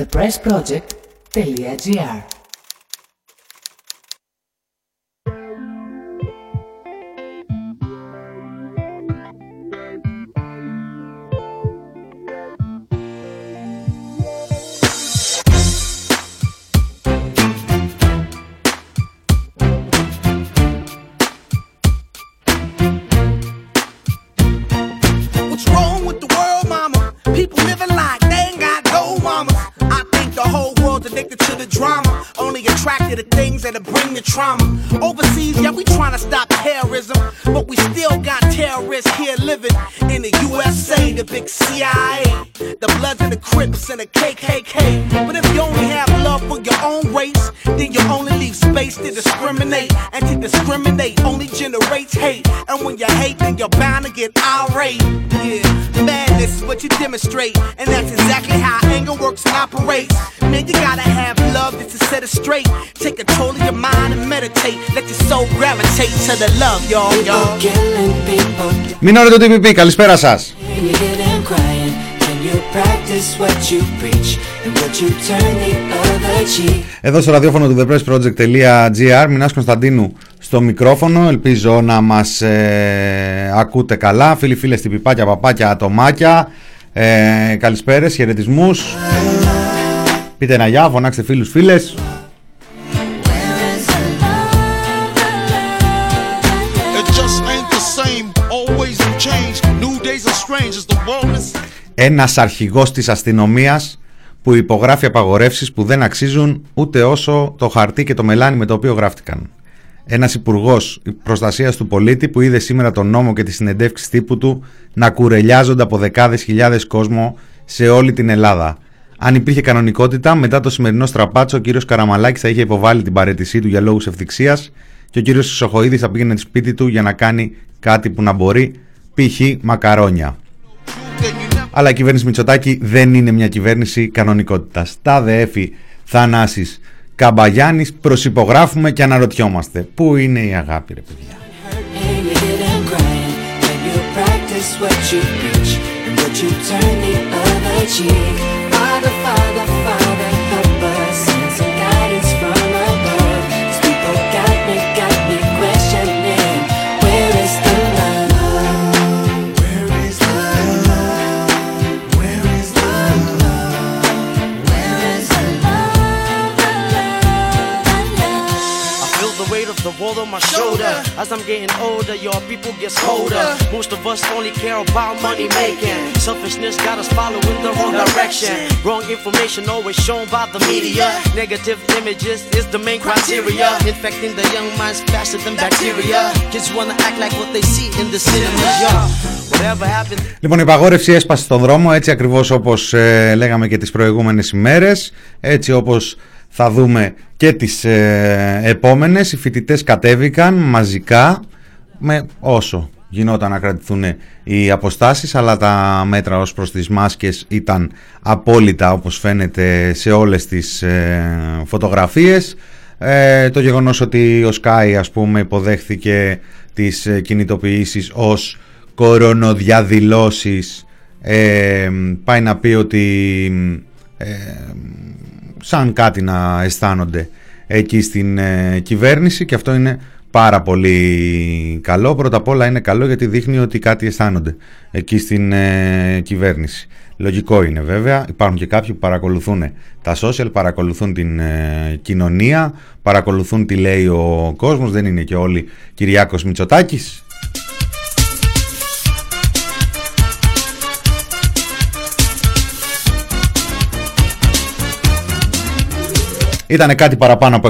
theprisproject.gr would you turn the other cheek? Εδώ στο ραδιόφωνο του thepressproject.gr Μινάς Κωνσταντίνου στο μικρόφωνο. Ελπίζω να μας ε, ακούτε καλά. Φίλοι φίλες τυπιπάκια, παπάκια, ατομάκια. Ε, Καλησπέρες, χαιρετισμούς. Πείτε ένα γεια, φωνάξτε φίλους φίλες Ένας αρχηγός της αστυνομίας που υπογράφει απαγορεύσεις που δεν αξίζουν ούτε όσο το χαρτί και το μελάνι με το οποίο γράφτηκαν. Ένας υπουργός προστασίας του πολίτη που είδε σήμερα τον νόμο και τις συνεντεύξεις τύπου του να κουρελιάζονται από δεκάδες χιλιάδες κόσμο σε όλη την Ελλάδα. Αν υπήρχε κανονικότητα, μετά το σημερινό στραπάτσο, ο κύριος Καραμαλάκης θα είχε υποβάλει την παρέτησή του για λόγους ευθυξίας και ο κύριος Σοχοίδης θα πήγαινε σπίτι του για να κάνει κάτι που να μπορεί, π.χ. μακαρόνια. Then you never. Αλλά η κυβέρνηση Μητσοτάκη δεν είναι μια κυβέρνηση κανονικότητας. Τα ΔΕΕΦΗ Θανάσης Καμπαγιάννης προσυπογράφουμε και αναρωτιόμαστε. Πού είναι η αγάπη ρε παιδιά; And you get them crying. Can you practice what you preach? And would you turn the other cheek? world on my shoulder. As I'm getting older, your people get colder. Most of us only care about money making. Selfishness got us following the wrong direction. Wrong information always shown by the media. Negative images is the main criteria. Infecting the young minds faster than bacteria. Kids wanna act like what they see in the cinemas. Yeah. Whatever happened. Λοιπόν, η παγόρευση έσπασε στον δρόμο έτσι ακριβώς όπως ε, λέγαμε και τις προηγούμενες ημέρες, έτσι όπως θα δούμε και τις ε, επόμενες. Οι φοιτητές κατέβηκαν μαζικά με όσο γινόταν να κρατηθούν οι αποστάσεις αλλά τα μέτρα ως προς τις μάσκες ήταν απόλυτα όπως φαίνεται σε όλες τις ε, φωτογραφίες ε, το γεγονός ότι ο Sky ας πούμε υποδέχθηκε τις ε, κινητοποιήσεις ως κορονοδιαδηλώσεις ε, πάει να πει ότι ε, σαν κάτι να αισθάνονται εκεί στην ε, κυβέρνηση και αυτό είναι πάρα πολύ καλό. Πρώτα απ' όλα είναι καλό γιατί δείχνει ότι κάτι αισθάνονται εκεί στην ε, κυβέρνηση. Λογικό είναι βέβαια. Υπάρχουν και κάποιοι που παρακολουθούν τα social, παρακολουθούν την ε, κοινωνία, παρακολουθούν τι λέει ο κόσμος. Δεν είναι και όλοι Κυριάκος Μητσοτάκης. Ήταν κάτι παραπάνω από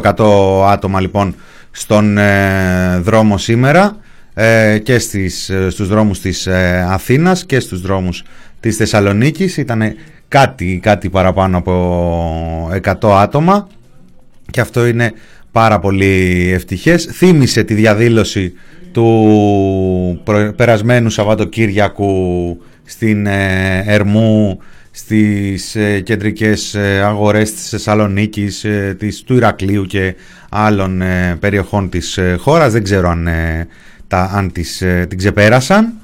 100 άτομα λοιπόν στον ε, δρόμο σήμερα ε, και στις, ε, στους δρόμους της ε, Αθήνας και στους δρόμους της Θεσσαλονίκης. Ήταν κάτι, κάτι παραπάνω από 100 άτομα και αυτό είναι πάρα πολύ ευτυχές. Θύμισε τη διαδήλωση του προ- περασμένου Σαββατοκύριακου στην ε, Ερμού στις ε, κεντρικές ε, αγορές της Θεσσαλονίκης, ε, της, του Ηρακλείου και άλλων ε, περιοχών της ε, χώρας. Δεν ξέρω αν, ε, τα, αν τις, ε, την ξεπέρασαν.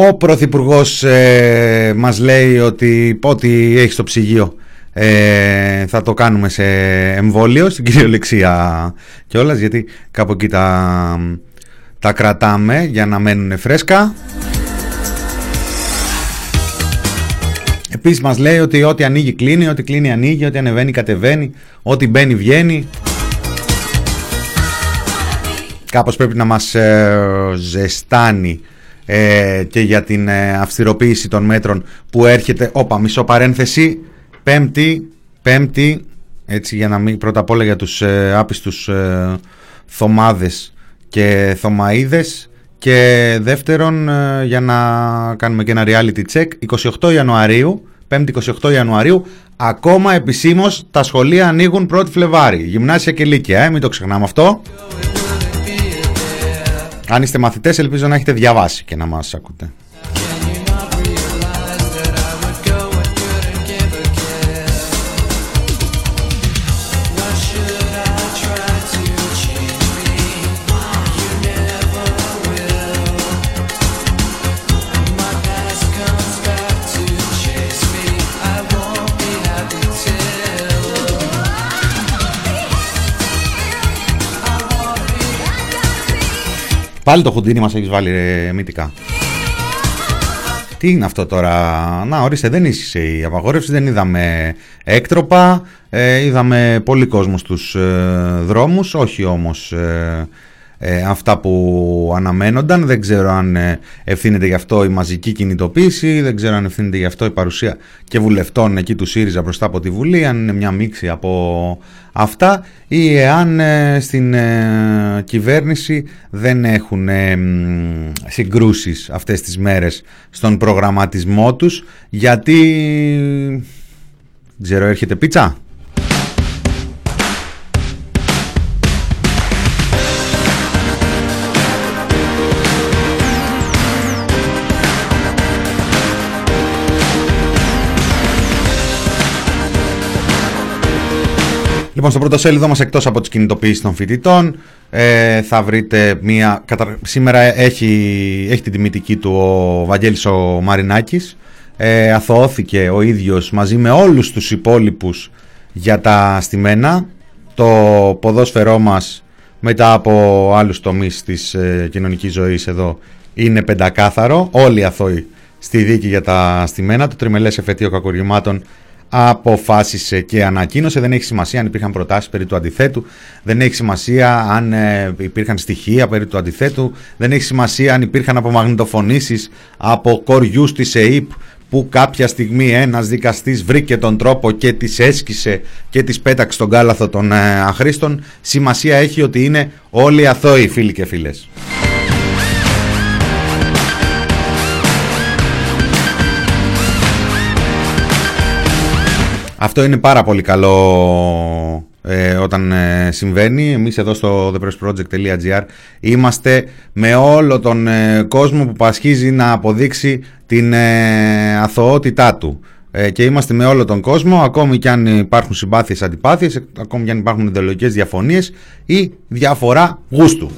Ο Πρωθυπουργός ε, μας λέει ότι ό,τι έχει στο ψυγείο ε, θα το κάνουμε σε εμβόλιο, στην κυριολεξία κιόλας, γιατί κάπου εκεί τα, τα κρατάμε για να μένουν φρέσκα. Επίσης μας λέει ότι ό,τι ανοίγει κλείνει, ό,τι κλείνει ανοίγει, ό,τι ανεβαίνει κατεβαίνει, ό,τι μπαίνει βγαίνει. Κάπως πρέπει να μας ε, ζεστάνει ε, και για την ε, αυστηροποίηση των μέτρων που έρχεται. Όπα, μισό παρένθεση. Πέμπτη, πέμπτη, έτσι για να μην πρώτα απ' όλα για τους ε, άπιστους ε, θωμάδες και θωμαίδες και δεύτερον ε, για να κάνουμε και ένα reality check 28 Ιανουαρίου 5η 28 Ιανουαρίου ακόμα επισήμως τα σχολεία ανοίγουν 1η Φλεβάρι γυμνάσια και λύκεια, ε, μην το ξεχνάμε αυτό αν είστε μαθητές ελπίζω να έχετε διαβάσει και να μας ακούτε Πάλι το χουντίνι μας έχεις βάλει ρε, μύτικα. Τι είναι αυτό τώρα, να ορίστε δεν ίσχυσε η απαγόρευση, δεν είδαμε έκτροπα, ε, είδαμε πολύ κόσμο στους ε, δρόμους, όχι όμως ε, ε, αυτά που αναμένονταν. Δεν ξέρω αν ε, ευθύνεται γι' αυτό η μαζική κινητοποίηση, δεν ξέρω αν ευθύνεται γι' αυτό η παρουσία και βουλευτών εκεί του ΣΥΡΙΖΑ μπροστά από τη Βουλή, αν είναι μια μίξη από αυτά ή εάν ε, στην κυβέρνηση δεν έχουν συγκρούσεις αυτές τις μέρες στον προγραμματισμό τους γιατί, ξέρω έρχεται πίτσα Λοιπόν, στο πρώτο σέλιδο μας εκτός από τις κινητοποιήσεις των φοιτητών ε, θα βρείτε μία... Σήμερα έχει, έχει την τιμητική του ο Βαγγέλης ο Μαρινάκης. Ε, αθωώθηκε ο ίδιος μαζί με όλους τους υπόλοιπους για τα στημένα. Το ποδόσφαιρό μας μετά από άλλους τομείς της ε, κοινωνικής ζωής εδώ είναι πεντακάθαρο. Όλοι αθώοι στη δίκη για τα στημένα. Το τριμελές εφετείο κακουργημάτων αποφάσισε και ανακοίνωσε. Δεν έχει σημασία αν υπήρχαν προτάσεις περί του αντιθέτου, δεν έχει σημασία αν ε, υπήρχαν στοιχεία περί του αντιθέτου, δεν έχει σημασία αν υπήρχαν απομαγνητοφωνήσεις από κοριούς της ΕΕΠ που κάποια στιγμή ένας δικαστής βρήκε τον τρόπο και τις έσκησε και τις πέταξε στον κάλαθο των ε, αχρήστων. Σημασία έχει ότι είναι όλοι αθώοι φίλοι και φίλες. Αυτό είναι πάρα πολύ καλό ε, όταν ε, συμβαίνει. Εμείς εδώ στο thepressproject.gr είμαστε με όλο τον ε, κόσμο που πασχίζει να αποδείξει την ε, αθωότητά του. Και είμαστε με όλο τον κόσμο, ακόμη και αν υπάρχουν συμπάθειες, αντιπάθειες, ακόμη και αν υπάρχουν ιδεολογικές διαφωνίες ή διαφορά γούστου.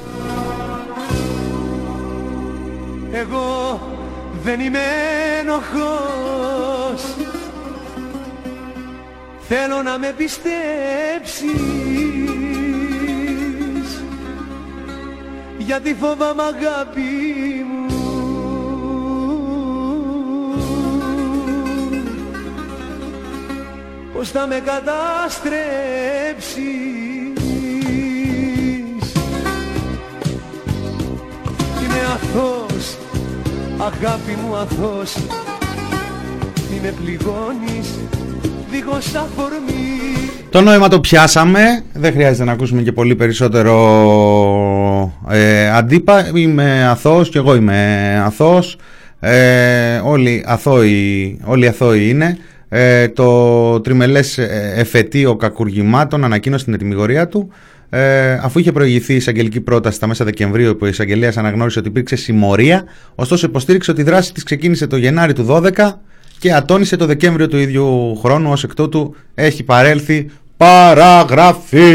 Εγώ δεν είμαι Θέλω να με πιστέψεις. Γιατί φοβάμαι αγάπη μου. Πως θα με καταστρέψεις. Είμαι αθώος, αγάπη μου αθώος. Μη με πληγώνεις το νόημα το πιάσαμε, δεν χρειάζεται να ακούσουμε και πολύ περισσότερο ε, αντίπα. Είμαι αθώος και εγώ είμαι αθώος. Ε, όλοι, αθώοι, όλοι αθώοι είναι. Ε, το τριμελές ε, εφετείο κακουργημάτων ανακοίνωσε την ετοιμιγορία του. Ε, αφού είχε προηγηθεί η εισαγγελική πρόταση στα μέσα Δεκεμβρίου που η εισαγγελέα αναγνώρισε ότι υπήρξε συμμορία, ωστόσο υποστήριξε ότι η δράση της ξεκίνησε το Γενάρη του 12 και ατόνισε το Δεκέμβριο του ίδιου χρόνου ως εκ τούτου έχει παρέλθει παραγραφή.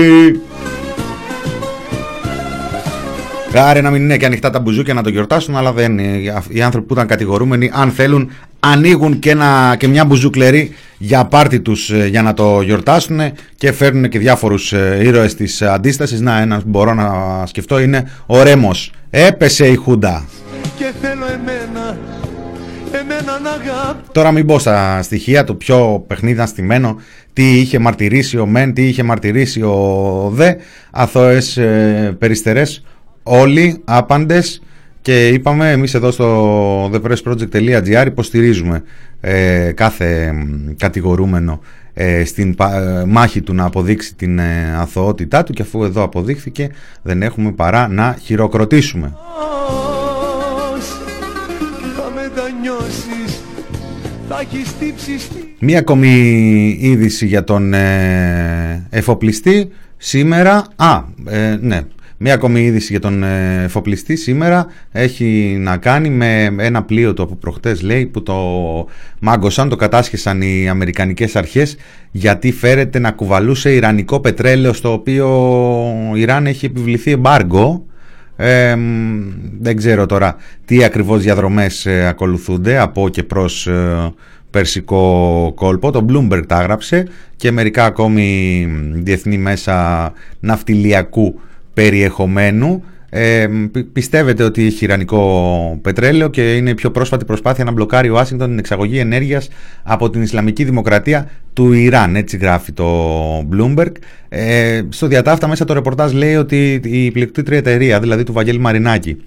Γάρε να μην είναι και ανοιχτά τα μπουζούκια να το γιορτάσουν, αλλά δεν είναι. Οι άνθρωποι που ήταν κατηγορούμενοι, αν θέλουν, ανοίγουν και, ένα, και μια μπουζουκλερή για πάρτι τους ε, για να το γιορτάσουν και φέρνουν και διάφορους ε, ήρωες της αντίστασης. Να, ένας μπορώ να σκεφτώ είναι ο Ρέμος. Έπεσε η Χούντα. Και θέλω εμένα, εμένα να Τώρα μην μπω στα στοιχεία του πιο παιχνίδι στημένο, τι είχε μαρτυρήσει ο Μεν, τι είχε μαρτυρήσει ο Δε, αθώες ε, περιστερές, όλοι άπαντες. Και είπαμε εμείς εδώ στο thepressproject.gr υποστηρίζουμε ε, κάθε κατηγορούμενο ε, στην ε, μάχη του να αποδείξει την ε, αθωότητά του. Και αφού εδώ αποδείχθηκε δεν έχουμε παρά να χειροκροτήσουμε. Μία ακόμη είδηση για τον εφοπλιστή σήμερα. Α, ναι, Μία ακόμη είδηση για τον εφοπλιστή σήμερα έχει να κάνει με ένα πλοίο του από προχτές λέει που το μάγκωσαν, το κατάσχεσαν οι Αμερικανικές αρχές γιατί φέρεται να κουβαλούσε Ιρανικό πετρέλαιο στο οποίο ο Ιράν έχει επιβληθεί εμπάργκο δεν ξέρω τώρα τι ακριβώς διαδρομές ε, ακολουθούνται από και προς ε, περσικό κόλπο. Το Bloomberg τα έγραψε και μερικά ακόμη διεθνή μέσα ναυτιλιακού περιεχομένου. Ε, πιστεύετε ότι έχει ιρανικό πετρέλαιο και είναι η πιο πρόσφατη προσπάθεια να μπλοκάρει ο Άσιγκτον την εξαγωγή ενέργειας από την Ισλαμική Δημοκρατία του Ιράν, έτσι γράφει το Bloomberg. Ε, στο διατάφτα μέσα το ρεπορτάζ λέει ότι η πληκτήτρια εταιρεία, δηλαδή του Βαγγέλη Μαρινάκη,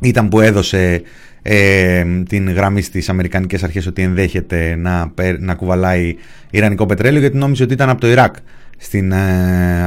ήταν που έδωσε ε, την γραμμή στις Αμερικανικές Αρχές ότι ενδέχεται να, να κουβαλάει Ιρανικό πετρέλαιο γιατί νόμιζε ότι ήταν από το Ιράκ στην ε,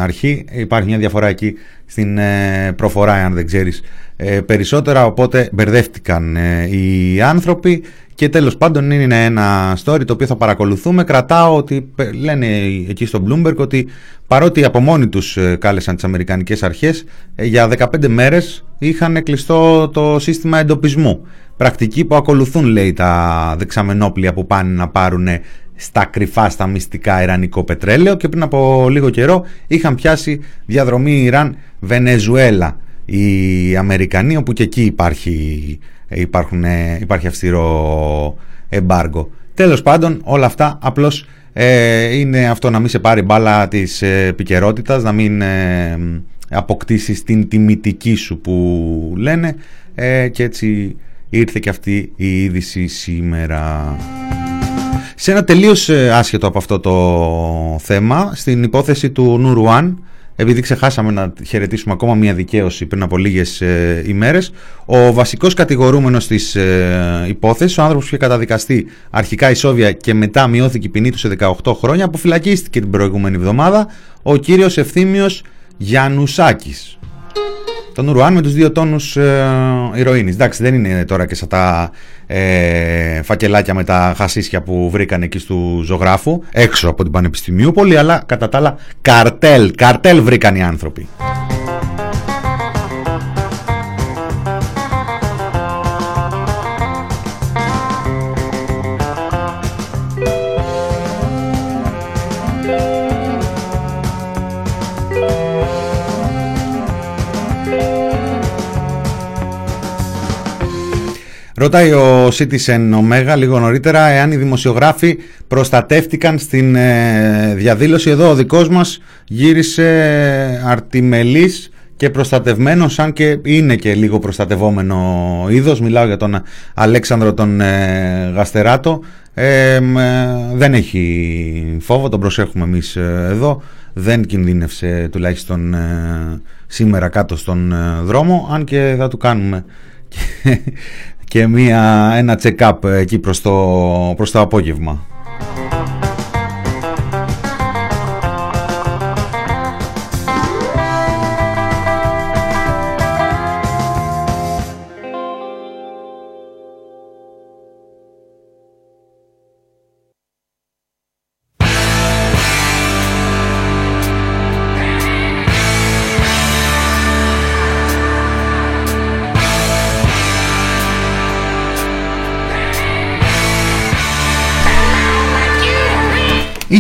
αρχή. Υπάρχει μια διαφορά εκεί στην ε, προφορά, αν δεν ξέρεις ε, περισσότερα, οπότε μπερδεύτηκαν οι άνθρωποι και τέλος πάντων είναι ένα story το οποίο θα παρακολουθούμε. Κρατάω ότι λένε εκεί στο Bloomberg ότι παρότι από μόνοι τους κάλεσαν τις Αμερικανικές αρχές, για 15 μέρες είχαν κλειστό το σύστημα εντοπισμού. Πρακτική που ακολουθούν λέει τα δεξαμενόπλια που πάνε να πάρουν στα κρυφά, στα μυστικά ιρανικό πετρέλαιο και πριν από λίγο καιρό είχαν πιάσει διαδρομή Ιράν-Βενεζουέλα οι Αμερικανοί όπου και εκεί υπάρχει, υπάρχουν, υπάρχει αυστηρό εμπάργκο. Τέλος πάντων όλα αυτά απλώς ε, είναι αυτό να μην σε πάρει μπάλα της ε, επικαιρότητας, να μην ε, αποκτήσεις την τιμητική σου που λένε ε, και έτσι ήρθε και αυτή η είδηση σήμερα. Σε ένα τελείως ε, άσχετο από αυτό το θέμα, στην υπόθεση του Νουρουάν, επειδή ξεχάσαμε να χαιρετήσουμε ακόμα μια δικαίωση πριν από λίγες ε, ημέρες, ο βασικός κατηγορούμενος της ε, υπόθεσης, ο άνθρωπος που είχε καταδικαστεί αρχικά η Σόβια και μετά μειώθηκε η ποινή του σε 18 χρόνια, αποφυλακίστηκε την προηγούμενη εβδομάδα, ο κύριος Ευθύμιος Γιαννουσάκης τον Ουρουάν με τους δύο τόνους ε, ηρωίνης. Εντάξει, δεν είναι τώρα και σαν τα ε, φακελάκια με τα χασίσια που βρήκαν εκεί του ζωγράφου, έξω από την Πανεπιστημίου πολύ, αλλά κατά τα άλλα καρτέλ, καρτέλ βρήκαν οι άνθρωποι. Ρωτάει ο Citizen Omega λίγο νωρίτερα εάν οι δημοσιογράφοι προστατεύτηκαν στην ε, διαδήλωση. Εδώ ο δικός μας γύρισε αρτιμελής και προστατευμένος αν και είναι και λίγο προστατευόμενο είδος. Μιλάω για τον Αλέξανδρο τον ε, Γαστεράτο. Ε, δεν έχει φόβο, τον προσέχουμε εμείς εδώ. Δεν κινδύνευσε τουλάχιστον σήμερα κάτω στον δρόμο, αν και θα του κάνουμε και μια, ένα check-up εκεί προς το, προς το απόγευμα.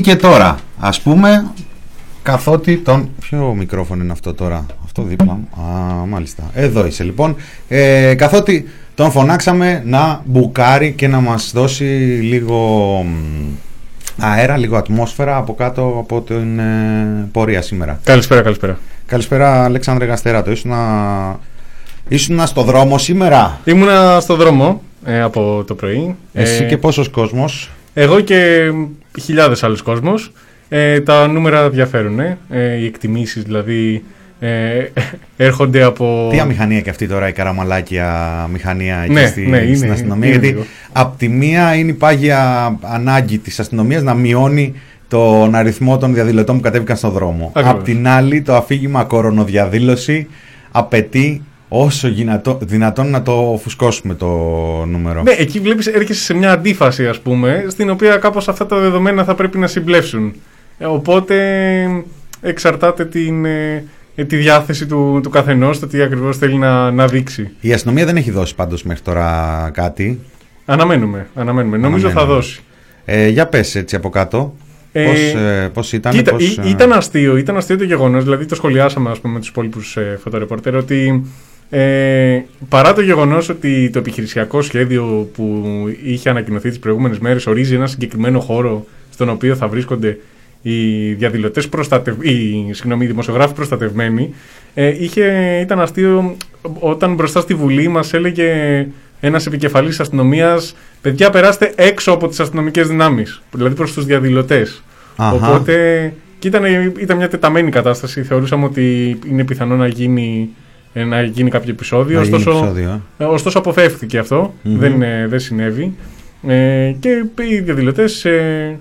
Και τώρα, ας πούμε, καθότι τον... Ποιο μικρόφωνο είναι αυτό τώρα, αυτό δίπλα μου. Α, μάλιστα. Εδώ είσαι λοιπόν. Ε, καθότι τον φωνάξαμε να μπουκάρει και να μας δώσει λίγο μ, αέρα, λίγο ατμόσφαιρα από κάτω από την ε, πορεία σήμερα. Καλησπέρα, καλησπέρα. Καλησπέρα Αλέξανδρε Γαστεράτο. Ήσουνα, ήσουνα στο δρόμο σήμερα; Ήμουνα στο δρόμο ε, από το πρωί. Εσύ Ε, και πόσος κόσμος; Εγώ και χιλιάδες άλλους κόσμος. Ε, τα νούμερα διαφέρουν. Ε. οι εκτιμήσεις δηλαδή ε, έρχονται από... Τι αμηχανία και αυτή τώρα η καραμαλάκια μηχανία εκεί Ναι, στη, ναι, είναι- στην αστυνομία. είναι γιατί λίγο. απ' τη μία είναι η πάγια ανάγκη της αστυνομίας να μειώνει τον αριθμό των διαδηλωτών που κατέβηκαν στον δρόμο. Ακριβώς. Απ' την άλλη το αφήγημα κορονοδιαδήλωση απαιτεί όσο γυνατό, δυνατόν να το φουσκώσουμε το νούμερο. Ναι, εκεί βλέπεις έρχεσαι σε μια αντίφαση ας πούμε, στην οποία κάπως αυτά τα δεδομένα θα πρέπει να συμπλέψουν. Ε, οπότε εξαρτάται την, ε, ε, τη διάθεση του, του καθενός, το τι ακριβώς θέλει να, να δείξει. Η αστυνομία δεν έχει δώσει πάντως μέχρι τώρα κάτι. Αναμένουμε, αναμένουμε. Νομίζω θα Αναμένουμε. δώσει. Ε, για πες έτσι από κάτω. Ε, πώς, ε, πώς ήταν, Κοίτα, πώς, ή- ε, ήταν αστείο, ήταν αστείο το γεγονός, δηλαδή το σχολιάσαμε ας πούμε, με τους υπόλοιπους ε, φωτορεπόρτερ, ότι ε, παρά το γεγονός ότι το επιχειρησιακό σχέδιο που είχε ανακοινωθεί τις προηγούμενες μέρες ορίζει ένα συγκεκριμένο χώρο στον οποίο θα βρίσκονται οι διαδηλωτές προστατευ... οι, συγγνώμη, οι δημοσιογράφοι προστατευμένοι, ε, είχε, ήταν αστείο όταν μπροστά στη Βουλή μας έλεγε ένας επικεφαλής αστυνομίας «Παιδιά, περάστε έξω από τις αστυνομικές δυνάμεις», δηλαδή προς τους διαδηλωτές. Αχα. Οπότε και ήταν, ήταν μια τεταμένη κατάσταση. Θεωρούσαμε ότι είναι πιθανό να γίνει, ε, να γίνει κάποιο επεισόδιο. να γίνει ωστόσο, επεισόδιο, ε. ε, ωστόσο αποφεύθηκε αυτό. Μμμ. Δεν, ε, δεν συνέβη. Ε, και οι διαδηλωτές ε,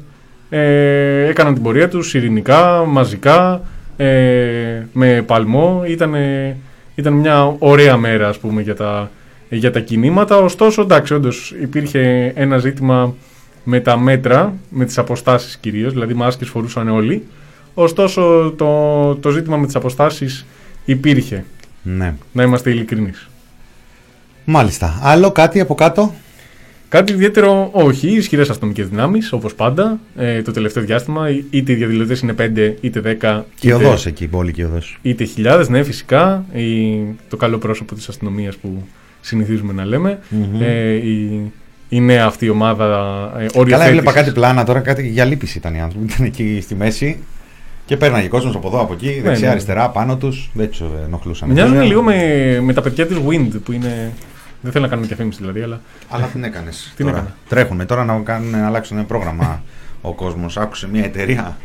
ε, έκαναν την πορεία τους ειρηνικά, μαζικά, ε, με παλμό. Ήταν, ε, ήταν μια ωραία μέρα ας πούμε για τα, για τα κινήματα. Ωστόσο, εντάξει, όντως υπήρχε ένα ζήτημα με τα μέτρα, με τις αποστάσεις κυρίως, δηλαδή μάσκες φορούσαν όλοι. Ωστόσο, το, το ζήτημα με τις αποστάσεις υπήρχε, Ναι. να είμαστε ειλικρινείς. Μάλιστα. Άλλο κάτι από κάτω; Κάτι ιδιαίτερο, όχι. Ισχυρές αστυνομικές δυνάμεις, όπως πάντα. Ε, το τελευταίο διάστημα, είτε οι διαδηλωτές είναι 5, είτε 10, Και είτε, οδός εκεί, πολύ και οδός. είτε χιλιάδες. Ναι, φυσικά. Η, το καλό πρόσωπο της αστυνομίας που συνηθίζουμε να λέμε. Μμμ. Ε, η, η νέα αυτή ομάδα ε, Καλά, οριοθέτησης. έβλεπα κάτι πλάνα τώρα, κάτι για λύπηση ήταν οι άνθρωποι. Ήταν εκεί στη μέση και πέρναγε κόσμος από εδώ, από εκεί, δεξιά, ναι. αριστερά, πάνω τους. Δεν τους ενοχλούσαν. Μοιάζουν Βέβαια, λίγο με, με τα παιδιά της Wind που είναι. Δεν θέλω να κάνουμε διαφήμιση δηλαδή, αλλά. Αλλά τι έκανες. Τι έκανα; Τρέχουν τώρα να, κάνουν, να αλλάξουν πρόγραμμα ο κόσμος. Άκουσε μια εταιρεία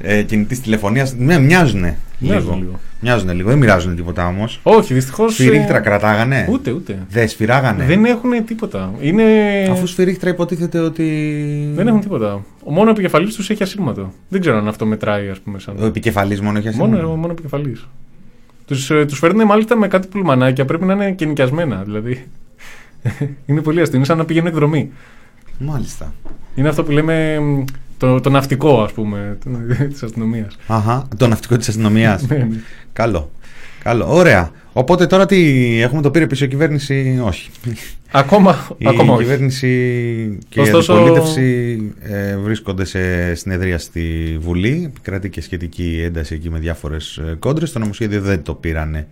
ε, κινητή τηλεφωνίας. Ναι, μοιάζουν. Μοιάζουν λίγο. Μοιάζουν λίγο. Δεν μοιράζουν τίποτα όμως. Όχι, δυστυχώς. Σφυρίχτρα κρατάγανε. Ούτε, ούτε. Δεν σφυράγανε. Δεν έχουν τίποτα. Είναι... Αφού σφυρίχτρα υποτίθεται ότι. Δεν έχουν τίποτα. Ο μόνο επικεφαλής τους έχει ασύρματο. Δεν ξέρω αν αυτό μετράει, ας πούμε. Σαν... Ο επικεφαλής μόνο έχει ασύμβολο. Μόνο, μόνο επικεφαλής. Τους ε, τους φέρνουν μάλιστα με κάτι πουλμανάκια. Πρέπει να είναι και νοικιασμένα. Δηλαδή. είναι πολύ αστείο. Είναι σαν να πηγαίνουν εκδρομή. Μάλιστα. Είναι αυτό που λέμε μ, το, το ναυτικό, ας πούμε, της αστυνομίας. Αχα, το ναυτικό της αστυνομίας. Ναι, Καλό. Καλό. Ωραία. Οπότε τώρα τι έχουμε το πήρε πίσω η κυβέρνηση; Όχι. ακόμα, Η ακόμα όχι. κυβέρνηση και Ωστόσο- η αντιπολίτευση ε, βρίσκονται σε συνεδρία στη Βουλή. Επικρατεί και σχετική ένταση εκεί με διάφορες κόντρες. Το νομοσχέδιο δεν το πήρανε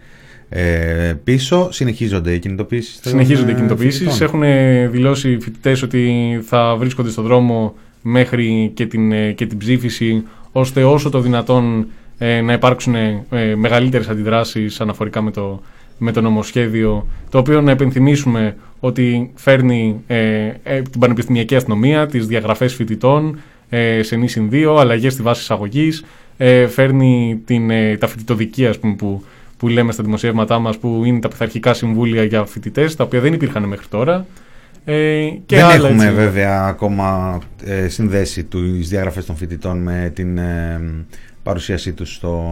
ε, πίσω. Συνεχίζονται οι κινητοποιήσεις. Συνεχίζονται οι κινητοποιήσεις. Έχουν ε, δηλώσει οι φοιτητές ότι θα βρίσκονται στον δρόμο μέχρι και την, ε, και την ψήφιση, ώστε όσο το δυνατόν ε, να υπάρξουν ε, μεγαλύτερες αντιδράσεις αναφορικά με το, με το νομοσχέδιο, το οποίο να επενθυμίσουμε ότι φέρνει ε, ε, την πανεπιστημιακή αστυνομία, τις διαγραφές φοιτητών ε, σε νήσιν 2, αλλαγές στη βάση εισαγωγής, ε, φέρνει την, ε, τα φοιτητοδικεία ας πούμε, που, που λέμε στα δημοσιεύματά μας, που είναι τα πειθαρχικά συμβούλια για φοιτητές, τα οποία δεν υπήρχαν μέχρι τώρα. Ε, και Δεν άλλα, έχουμε έτσι. βέβαια ακόμα ε, συνδέσει τις διαγραφές των φοιτητών με την ε, παρουσίασή τους στο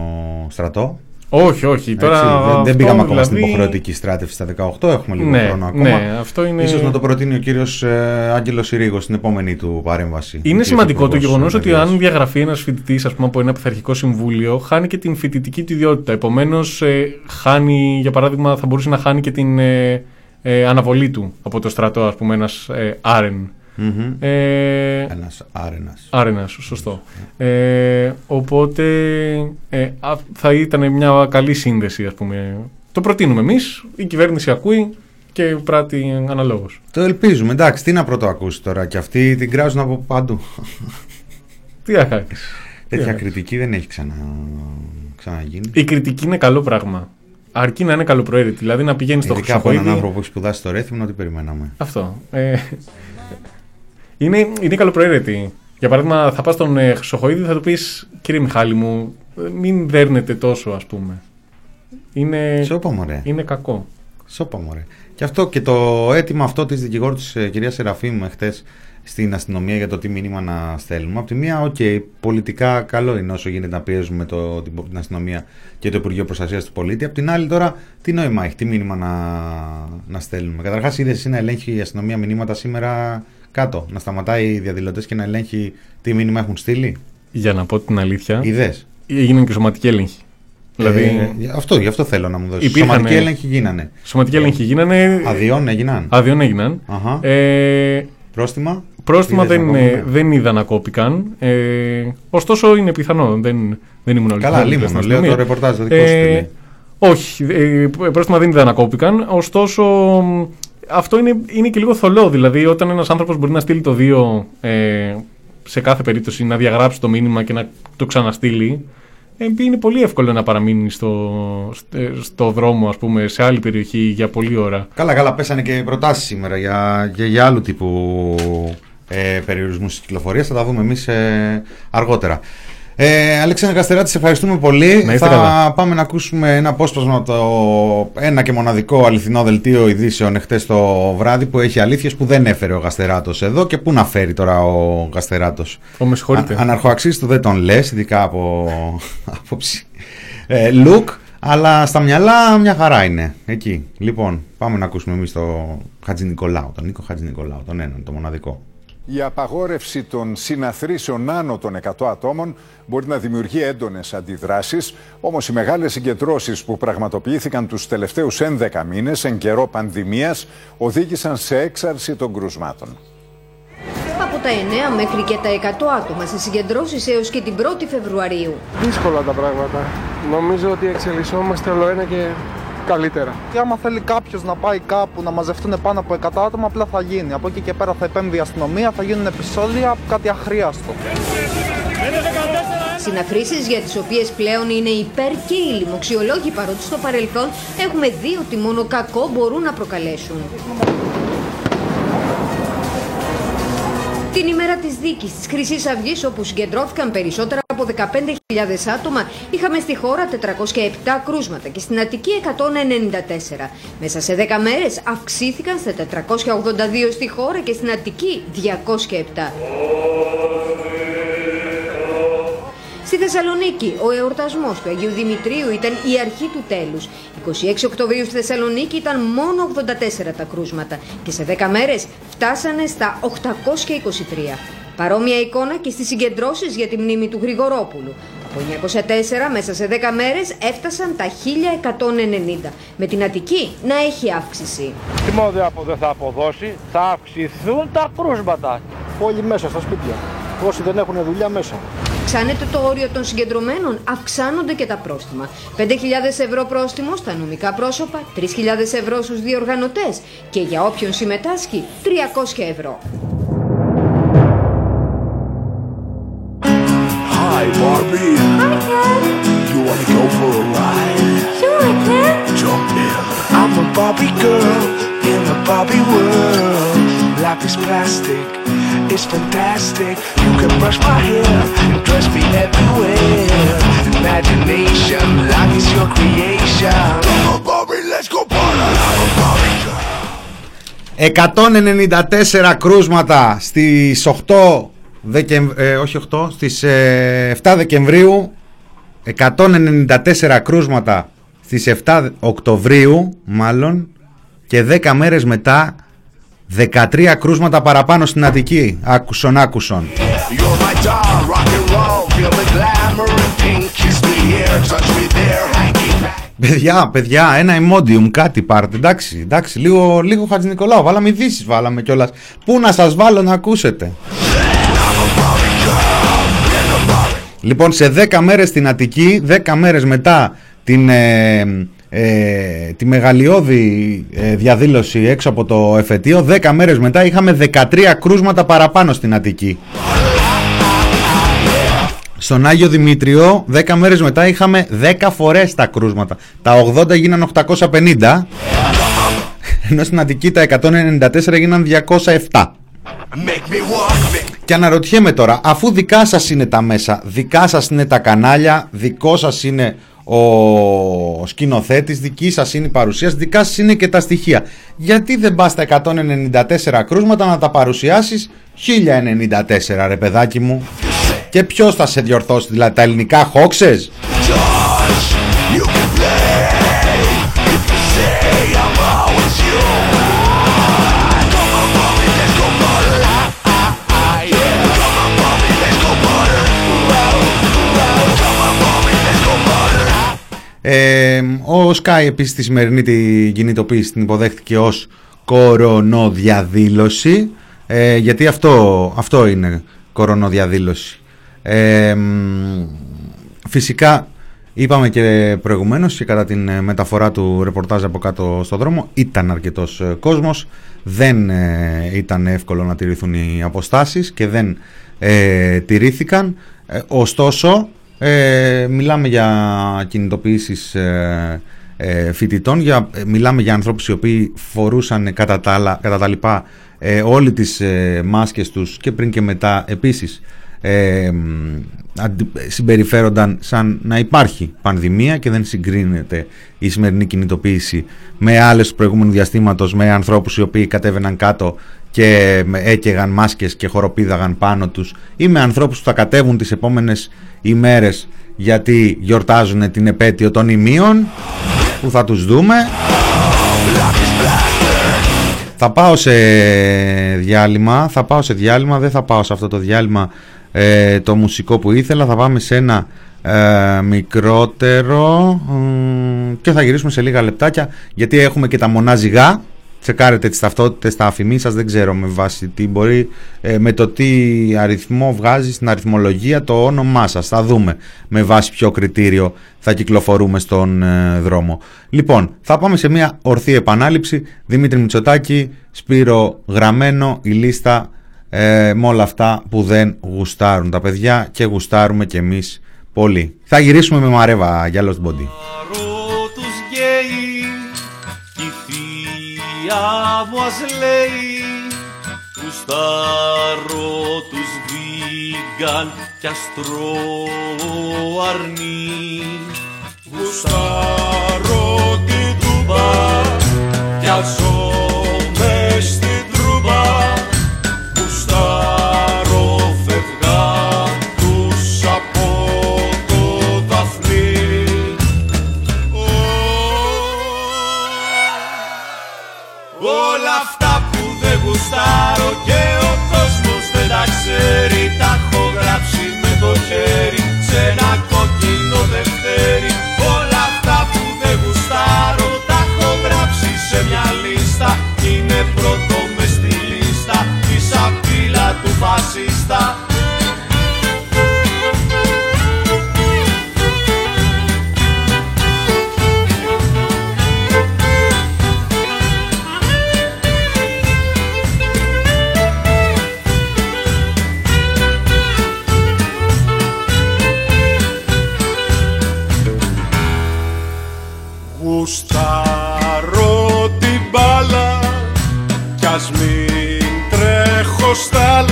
στρατό. Όχι, όχι. Τώρα Έτσι, δεν, δεν αυτό πήγαμε ακόμα στην δηλαδή- υποχρεωτική στράτευση στα 18, έχουμε λίγο Ναι, χρόνο ακόμα. ναι, αυτό είναι... Ίσως να το προτείνει ο κύριος ε, Άγγελος Συρίγος στην επόμενη του παρέμβαση. Ο Είναι κύριος σημαντικό το Υπουργός γεγονός ότι Παιδείας. αν διαγραφεί ένας φοιτητής από ένα πειθαρχικό συμβούλιο, χάνει και την φοιτητική του ιδιότητα. Επομένως, χάνει, για παράδειγμα, θα μπορούσε να χάνει και την ε, ε, αναβολή του από το στρατό, ας πούμε, ένας ε, άρεν. Ε, Ένας άρενας. Άρενας, σωστό. Ε, οπότε ε, α- θα ήταν μια καλή σύνδεση, ας πούμε. Το προτείνουμε εμείς, η κυβέρνηση ακούει και πράττει αναλόγως. Το ελπίζουμε. Εντάξει, τι να πρωτοακούσει τώρα. Και αυτοί την κράζουν από παντού. Τι θα κάνεις. Τέτοια κάνεις. κριτική δεν έχει ξανα... ξαναγίνει. Η κριτική είναι καλό πράγμα. Αρκεί να είναι καλοπροαίρετη. Δηλαδή να πηγαίνει στο Ειδικά από έναν Χρυσοχοίδη. άνθρωπο που έχει σπουδάσει στο Ρέθυμνο, τι περιμέναμε. Αυτό. Ε, είναι, είναι καλοπροαίρετη. Για παράδειγμα, θα πας στον ε, Χρυσοχοίδη θα του πεις Κύριε Μιχάλη μου, ε, μην δέρνετε τόσο, ας πούμε. Είναι, Σώπα μωρέ. είναι κακό. Σώπα μωρέ. Και αυτό και το αίτημα αυτό της δικηγόρου της ε, κυρίας Σεραφείμ χτες στην αστυνομία για το τι μήνυμα να στέλνουμε. Από τη μία, οκ, πολιτικά καλό είναι όσο γίνεται να πιέζουμε το, την, την αστυνομία και το Υπουργείο Προστασίας του Πολίτη. Από την άλλη, τώρα, τι νόημα έχει, τι μήνυμα να, να στέλνουμε. Καταρχάς, είδες εσύ να ελέγχει η αστυνομία μηνύματα σήμερα κάτω, να σταματάει οι διαδηλωτές και να ελέγχει τι μήνυμα έχουν στείλει; Για να πω την αλήθεια, Είδες; έγιναν και σωματικοί έλεγχοι. Δηλαδή, Ε, αυτό, γι' αυτό θέλω να μου δώσεις. Υπήρχαν, Σωματικοί ε, έλεγχοι γίνανε. σωματικοί έλεγχοι γίνανε. Αδειών έγιναν. Αδειών έγιναν. Αχα. Ε, Πρόστιμα. πρόστιμα Είδες δεν, να ε, κόβουνε; δεν είδα να κόπηκαν. Ε, ωστόσο, είναι πιθανό. Δεν, δεν ήμουν όλοι Καλά, λίμωνο. Λέω το ρεπορτάζ το δικό σου. Ε, φίλε. όχι, ε, πρόστιμα δεν είδα να κόπηκαν. Ωστόσο, μ, αυτό είναι, είναι και λίγο θολό. Δηλαδή, όταν ένας άνθρωπος μπορεί να στείλει το 2 ε, σε κάθε περίπτωση, να διαγράψει το μήνυμα και να το ξαναστείλει, ε, είναι πολύ εύκολο να παραμείνει στο, στο, στο δρόμο, ας πούμε, σε άλλη περιοχή για πολλή ώρα. Καλά, καλά, πέσανε και προτάσεις σήμερα για, για, για άλλου τύπου ε, περιορισμούς τη κυκλοφορία. Θα τα δούμε εμείς ε, αργότερα. Ε, Αλέξανδρα Καστεράτη, σε ευχαριστούμε πολύ. Να είστε θα καλά. πάμε να ακούσουμε ένα απόσπασμα από το ένα και μοναδικό αληθινό δελτίο ειδήσεων εχθές το βράδυ που έχει αλήθειες που δεν έφερε ο Γαστεράτο εδώ και πού να φέρει τώρα ο Γαστεράτο. Ω, με συγχωρείτε. Αναρχοαξίστου δεν τον λες, ειδικά από άποψη ε, look, αλλά στα μυαλά μια χαρά είναι. Εκεί. Λοιπόν, πάμε να ακούσουμε εμείς τον Χατζη Νικολάου, τον Νίκο Χατζη Νικολάου, τον έναν, τον μοναδικό. Η απαγόρευση των συναθρήσεων άνω των 100 ατόμων μπορεί να δημιουργεί έντονες αντιδράσεις, όμως οι μεγάλες συγκεντρώσεις που πραγματοποιήθηκαν τους τελευταίους 11 μήνες εν καιρό πανδημίας οδήγησαν σε έξαρση των κρουσμάτων. Από τα 9 μέχρι και τα 100 άτομα σε συγκεντρώσεις έως και την 1η Φεβρουαρίου. δύσκολα τα πράγματα. Νομίζω ότι εξελισσόμαστε όλο ένα και καλύτερα. Και άμα θέλει κάποιος να πάει κάπου να μαζευτούν πάνω από 100 άτομα, απλά θα γίνει. Από εκεί και πέρα θα επέμβει η αστυνομία, θα γίνουν επεισόδια, κάτι αχρίαστο. Συναθρήσεις για τις οποίες πλέον είναι υπέρ και οι λοιμοξιολόγοι παρότι στο παρελθόν έχουμε δει ότι μόνο κακό μπορούν να προκαλέσουν. Την ημέρα της δίκης της Χρυσής Αυγής όπου συγκεντρώθηκαν περισσότερα από 15.000 άτομα είχαμε στη χώρα 407 κρούσματα και στην Αττική 194. Μέσα σε 10 μέρες αυξήθηκαν στα 482 στη χώρα και στην Αττική 207. Στη Θεσσαλονίκη, ο εορτασμός του Αγίου Δημητρίου ήταν η αρχή του τέλους. 26 Οκτωβρίου στη Θεσσαλονίκη ήταν μόνο 84 τα κρούσματα και σε 10 μέρες φτάσανε στα 823. Παρόμοια εικόνα και στις συγκεντρώσεις για τη μνήμη του Γρηγορόπουλου. Από 904 μέσα σε 10 μέρες έφτασαν τα 1190, με την Αττική να έχει αύξηση. Τι μόνο που δεν θα αποδώσει, θα αυξηθούν τα κρούσματα. Όλοι μέσα στα σπίτια. Όσοι δεν έχουν δουλειά μέσα. Αυξάνεται το όριο των συγκεντρωμένων, αυξάνονται και τα πρόστιμα. 5.000 ευρώ πρόστιμο στα νομικά πρόσωπα, 3.000 ευρώ στους διοργανωτές και για όποιον συμμετάσχει 300 ευρώ. Hi, Barbie. Hi, Ken. You wanna go for a ride? Sure, Ken. Jump in. I'm a Barbie girl in a Barbie world. Life is plastic, it's fantastic. You can brush my hair and dress me everywhere. Imagination, life is your creation. Come on, Barbie, let's go party. I'm a Barbie girl. 194 κρούσματα στις 8 Δεκεμ... ε, όχι 8, στις ε, 7 Δεκεμβρίου 194 κρούσματα στις 7 Οκτωβρίου μάλλον και 10 μέρες μετά 13 κρούσματα παραπάνω στην Αττική άκουσον άκουσον You're my doll, rock and roll, feel the glamour and pink. Kiss me here, touch me there, hanky back. Παιδιά, παιδιά, ένα ημόντιουμ, κάτι πάρτε. Εντάξει, εντάξει, λίγο, λίγο Χατζη Νικολάου. Βάλαμε ειδήσεις, βάλαμε κιόλας. Πού να σας βάλω να ακούσετε; Λοιπόν, σε 10 μέρες στην Αττική, 10 μέρες μετά την, ε, ε, τη μεγαλειώδη ε, διαδήλωση έξω από το εφετείο, 10 μέρες μετά είχαμε 13 κρούσματα παραπάνω στην Αττική. Στον Άγιο Δημήτριο 10 μέρες μετά είχαμε 10 φορές τα κρούσματα. Τα 80 γίναν 850 ενώ στην Αττική τα 194 έγιναν 207. Και αναρωτιέμαι τώρα, αφού δικά σας είναι τα μέσα, δικά σας είναι τα κανάλια, δικό σας είναι ο σκηνοθέτης, δικής σας είναι η παρουσία, δικά σας είναι και τα στοιχεία. Γιατί δεν πας τα 194 κρούσματα να τα παρουσιάσεις; 1094 ρε παιδάκι μου. Και ποιος θα σε διορθώσει, δηλαδή τα ελληνικά χόξες; Ε, ο Sky επίσης τη σημερινή την κινητοποίηση την υποδέχτηκε ως κορονοδιαδήλωση. Ε, γιατί αυτό, αυτό είναι κορονοδιαδήλωση. Ε, φυσικά είπαμε και προηγουμένως και κατά την μεταφορά του ρεπορτάζ από κάτω στο δρόμο ήταν αρκετός ε, κόσμος. Δεν ε, ήταν εύκολο να τηρηθούν οι αποστάσεις και δεν ε, τηρήθηκαν. Ωστόσο ε, μιλάμε για κινητοποιήσεις ε, ε, φοιτητών, για, ε, μιλάμε για ανθρώπους οι οποίοι φορούσαν κατά τα, κατά τα λοιπά ε, όλες τις ε, μάσκες τους και πριν και μετά επίσης. Ε, συμπεριφέρονταν σαν να υπάρχει πανδημία και δεν συγκρίνεται η σημερινή κινητοποίηση με άλλες του προηγούμενου διαστήματος με ανθρώπους οι οποίοι κατέβαιναν κάτω και έκαιγαν μάσκες και χοροπίδαγαν πάνω τους ή με ανθρώπους που θα κατέβουν τις επόμενες ημέρες γιατί γιορτάζουν την επέτειο των ημείων που θα τους δούμε. Θα πάω σε διάλειμμα θα πάω σε διάλειμμα δεν θα πάω σε αυτό το διάλειμμα ε, το μουσικό που ήθελα θα πάμε σε ένα ε, μικρότερο. Και θα γυρίσουμε σε λίγα λεπτάκια γιατί έχουμε και τα μονάζιγά τσεκάρετε τις ταυτότητες στα αφημί σας δεν ξέρω με βάση τι μπορεί ε, με το τι αριθμό βγάζει στην αριθμολογία το όνομά σας. Θα δούμε με βάση ποιο κριτήριο θα κυκλοφορούμε στον ε, δρόμο. Λοιπόν θα πάμε σε μια ορθή επανάληψη. Δημήτρη Μητσοτάκη Σπύρο Γραμμένο η λίστα ε, με όλα αυτά που δεν γουστάρουν τα παιδιά και γουστάρουμε κι εμείς πολύ. Θα γυρίσουμε με Μαρέβα για Lost Body. Μου ας λέει. Γουστάρω τους βίγκαν κι αστρό αρνί. Γουστάρω την τούμπα κι ζω πρώτο μες στη λίστα η σαπίλα του φασίστα. Γουστάρω τρέχω στα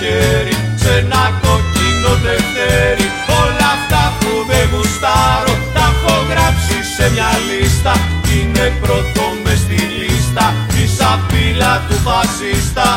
χέρι σε ένα κοκκίνο τευτέρι Όλα αυτά που δεν γουστάρω τα έχω γράψει σε μια λίστα. Είναι πρώτο μες στη λίστα η σαπίλα του φασίστα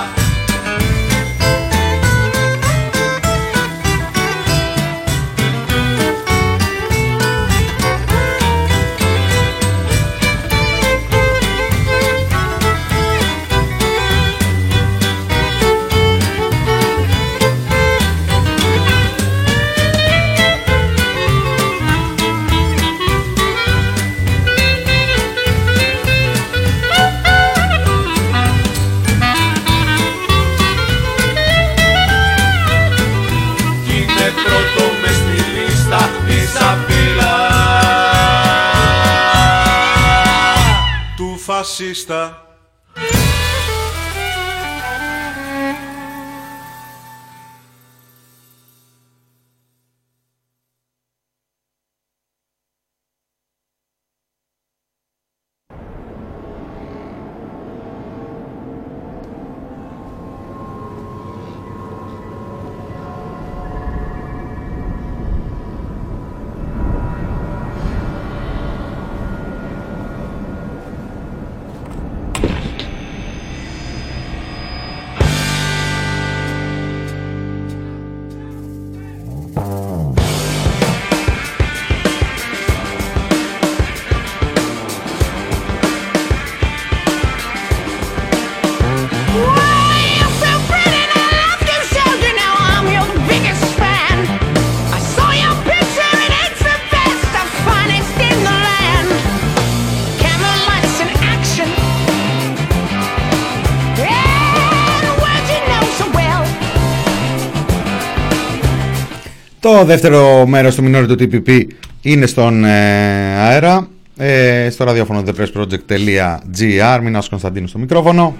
του Το δεύτερο μέρος του μινόρι του TPP είναι στον ε, αέρα. Ε, στο ραδιόφωνο thepressproject.gr Μινάς Κωνσταντίνου στο μικρόφωνο.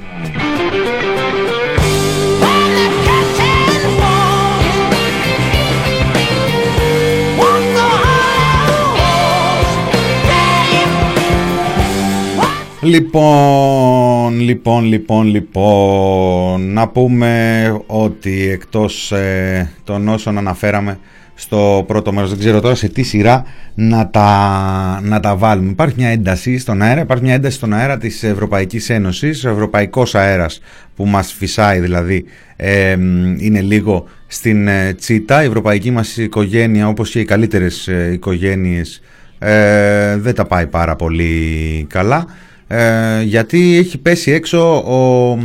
Λοιπόν, λοιπόν, λοιπόν, λοιπόν, να πούμε ότι εκτός ε, των όσων αναφέραμε στο πρώτο μέρος, δεν ξέρω τώρα σε τι σειρά να τα, να τα βάλουμε. Υπάρχει μια ένταση στον αέρα, υπάρχει μια ένταση στον αέρα της Ευρωπαϊκής Ένωσης, ο ευρωπαϊκός αέρας που μας φυσάει δηλαδή ε, είναι λίγο στην ε, τσίτα, η ευρωπαϊκή μας οικογένεια όπως και οι καλύτερες ε, οικογένειες ε, δεν τα πάει πάρα πολύ καλά ε, γιατί έχει πέσει έξω ο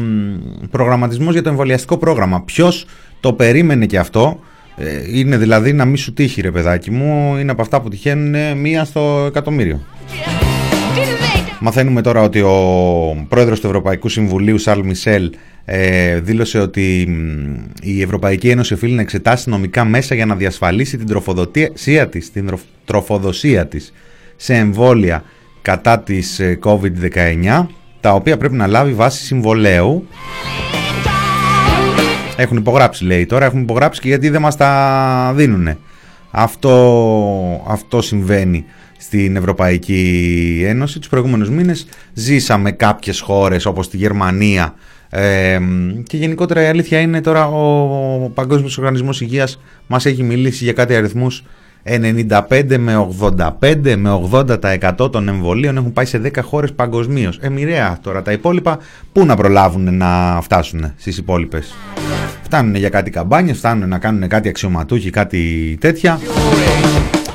προγραμματισμός για το εμβολιαστικό πρόγραμμα. Ποιος το περίμενε και αυτό, ε, είναι δηλαδή να μην σου τύχει ρε παιδάκι μου, είναι από αυτά που τυχαίνουν μία στο εκατομμύριο. Μαθαίνουμε τώρα ότι ο πρόεδρος του Ευρωπαϊκού Συμβουλίου Σαρλ Μισελ ε, δήλωσε ότι η Ευρωπαϊκή Ένωση οφείλει να εξετάσει νομικά μέσα για να διασφαλίσει την τροφοδοσία της, την τροφοδοσία της σε εμβόλια κατά της COVID-19 τα οποία πρέπει να λάβει βάση συμβολέου έχουν υπογράψει λέει τώρα έχουν υπογράψει και γιατί δεν μας τα δίνουν αυτό, αυτό συμβαίνει στην Ευρωπαϊκή Ένωση. Τους προηγούμενους μήνες ζήσαμε κάποιες χώρες όπως τη Γερμανία ε, και γενικότερα η αλήθεια είναι τώρα ο Παγκόσμιος Οργανισμός Υγείας μας έχει μιλήσει για κάτι αριθμούς 95 με 85 με 80% των εμβολίων έχουν πάει σε 10 χώρες παγκοσμίως. Ε, μοιραία τώρα τα υπόλοιπα, πού να προλάβουν να φτάσουν στις υπόλοιπες; Φτάνουν για κάτι καμπάνιες, φτάνουν να κάνουν κάτι αξιωματούχοι, κάτι τέτοια.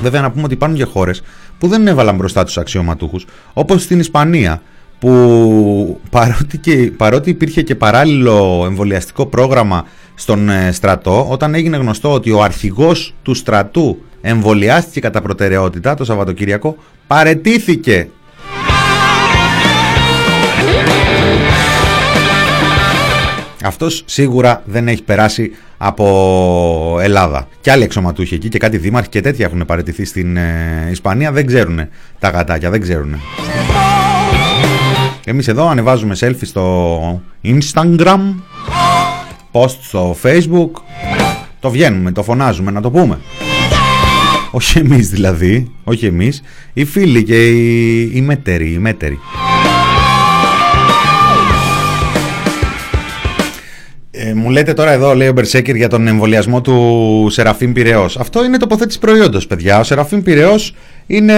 Βέβαια να πούμε ότι υπάρχουν και χώρες που δεν έβαλαν μπροστά τους αξιωματούχους, όπως στην Ισπανία, που παρότι, και, παρότι υπήρχε και παράλληλο εμβολιαστικό πρόγραμμα στον ε, στρατό, όταν έγινε γνωστό ότι ο αρχηγός του στρατού εμβολιάστηκε κατά προτεραιότητα το Σαββατοκύριακο, παρετήθηκε. Αυτός σίγουρα δεν έχει περάσει από Ελλάδα. Και άλλοι εξωματούχοι εκεί και κάτι δήμαρχοι και τέτοια έχουν παρετηθεί στην ε, Ισπανία. Δεν ξέρουν τα γατάκια, δεν ξέρουν. Εμείς εδώ ανεβάζουμε selfie στο Instagram, post στο Facebook Το βγαίνουμε, το φωνάζουμε, να το πούμε. Όχι εμείς δηλαδή, όχι εμείς, οι φίλοι και οι, οι μέτεροι, οι μέτεροι. Ε, μου λέτε τώρα εδώ, λέει ο Μπερσέκερ, για τον εμβολιασμό του Σεραφείμ Πυραιός. Αυτό είναι τοποθέτηση προϊόντος, παιδιά. Ο Σεραφείμ Πυραιός είναι.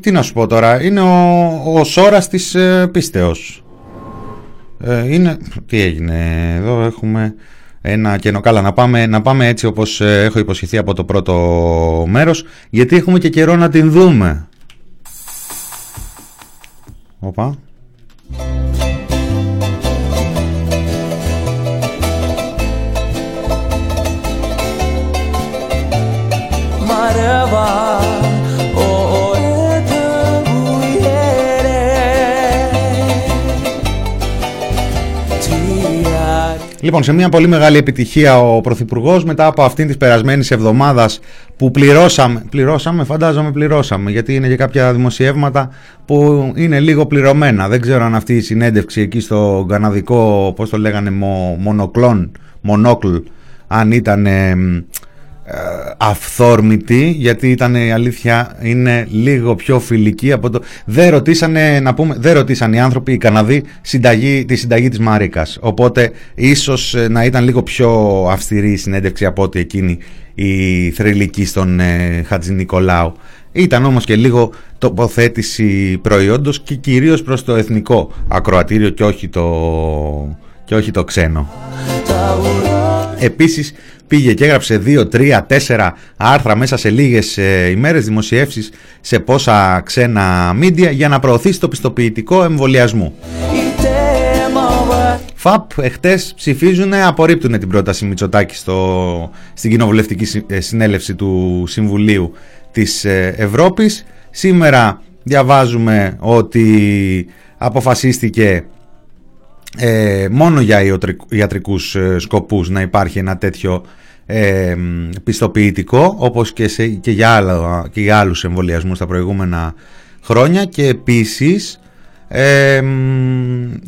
Τι να σου πω τώρα, είναι ο, ο σώρας της ε, πίστεως. Ε, είναι. Τι έγινε, εδώ έχουμε ένα κενό. Καλά, να πάμε, να πάμε έτσι όπως ε, έχω υποσχεθεί από το πρώτο μέρος, γιατί έχουμε και καιρό να την δούμε. Οπα. Λοιπόν, σε μια πολύ μεγάλη επιτυχία ο Πρωθυπουργός μετά από αυτήν της περασμένης εβδομάδας που πληρώσαμε. Πληρώσαμε, φαντάζομαι πληρώσαμε, γιατί είναι και κάποια δημοσιεύματα που είναι λίγο πληρωμένα. Δεν ξέρω αν αυτή η συνέντευξη εκεί στο καναδικό, πώς το λέγανε, μονοκλόν, μονόκλ, αν ήταν ε, αυθόρμητη γιατί ήταν η αλήθεια είναι λίγο πιο φιλική από το δεν ρωτήσανε να πούμε δεν ρωτήσαν οι άνθρωποι οι Καναδοί συνταγή, τη συνταγή της Μαρίκας οπότε ίσως ε, να ήταν λίγο πιο αυστηρή η συνέντευξη από ότι εκείνη η θρηλυκή στον ε, Χατζη Νικολάου. Ήταν όμως και λίγο τοποθέτηση προϊόντος και κυρίως προς το εθνικό ακροατήριο και όχι το, και όχι το ξένο. Επίσης πήγε και έγραψε 2, 3, 4 άρθρα μέσα σε λίγες ε, ημέρες δημοσιεύσεις σε πόσα ξένα μίντια για να προωθήσει το πιστοποιητικό εμβολιασμού. ΦΑΠ εχθές ψηφίζουν, απορρίπτουν την πρόταση Μητσοτάκη στο, στην κοινοβουλευτική ε, συνέλευση του Συμβουλίου της ε, Ευρώπης. Σήμερα διαβάζουμε ότι αποφασίστηκε ε, μόνο για ιατρικούς ε, σκοπούς να υπάρχει ένα τέτοιο ε, πιστοποιητικό όπως και, σε, και, για άλλα, και για άλλους εμβολιασμούς τα προηγούμενα χρόνια και επίσης ε,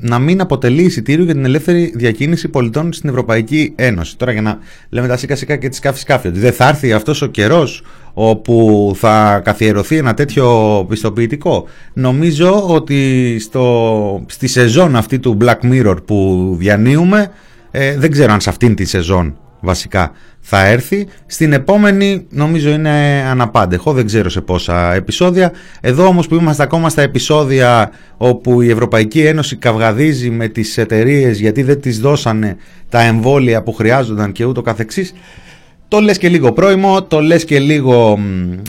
να μην αποτελεί εισιτήριο για την ελεύθερη διακίνηση πολιτών στην Ευρωπαϊκή Ένωση. Τώρα για να λέμε τα σίκα σίκα και τις σκάφη σκάφη ότι δεν θα έρθει αυτός ο καιρός όπου θα καθιερωθεί ένα τέτοιο πιστοποιητικό. Νομίζω ότι στο, στη σεζόν αυτή του Black Mirror που διανύουμε ε, δεν ξέρω αν σε αυτήν τη σεζόν βασικά θα έρθει. Στην επόμενη νομίζω είναι αναπάντεχο, δεν ξέρω σε πόσα επεισόδια. Εδώ όμως που είμαστε ακόμα στα επεισόδια όπου η Ευρωπαϊκή Ένωση καυγαδίζει με τις εταιρείες γιατί δεν τις δώσανε τα εμβόλια που χρειάζονταν και ούτω καθεξής. Το λες και λίγο πρόημο, το λες και λίγο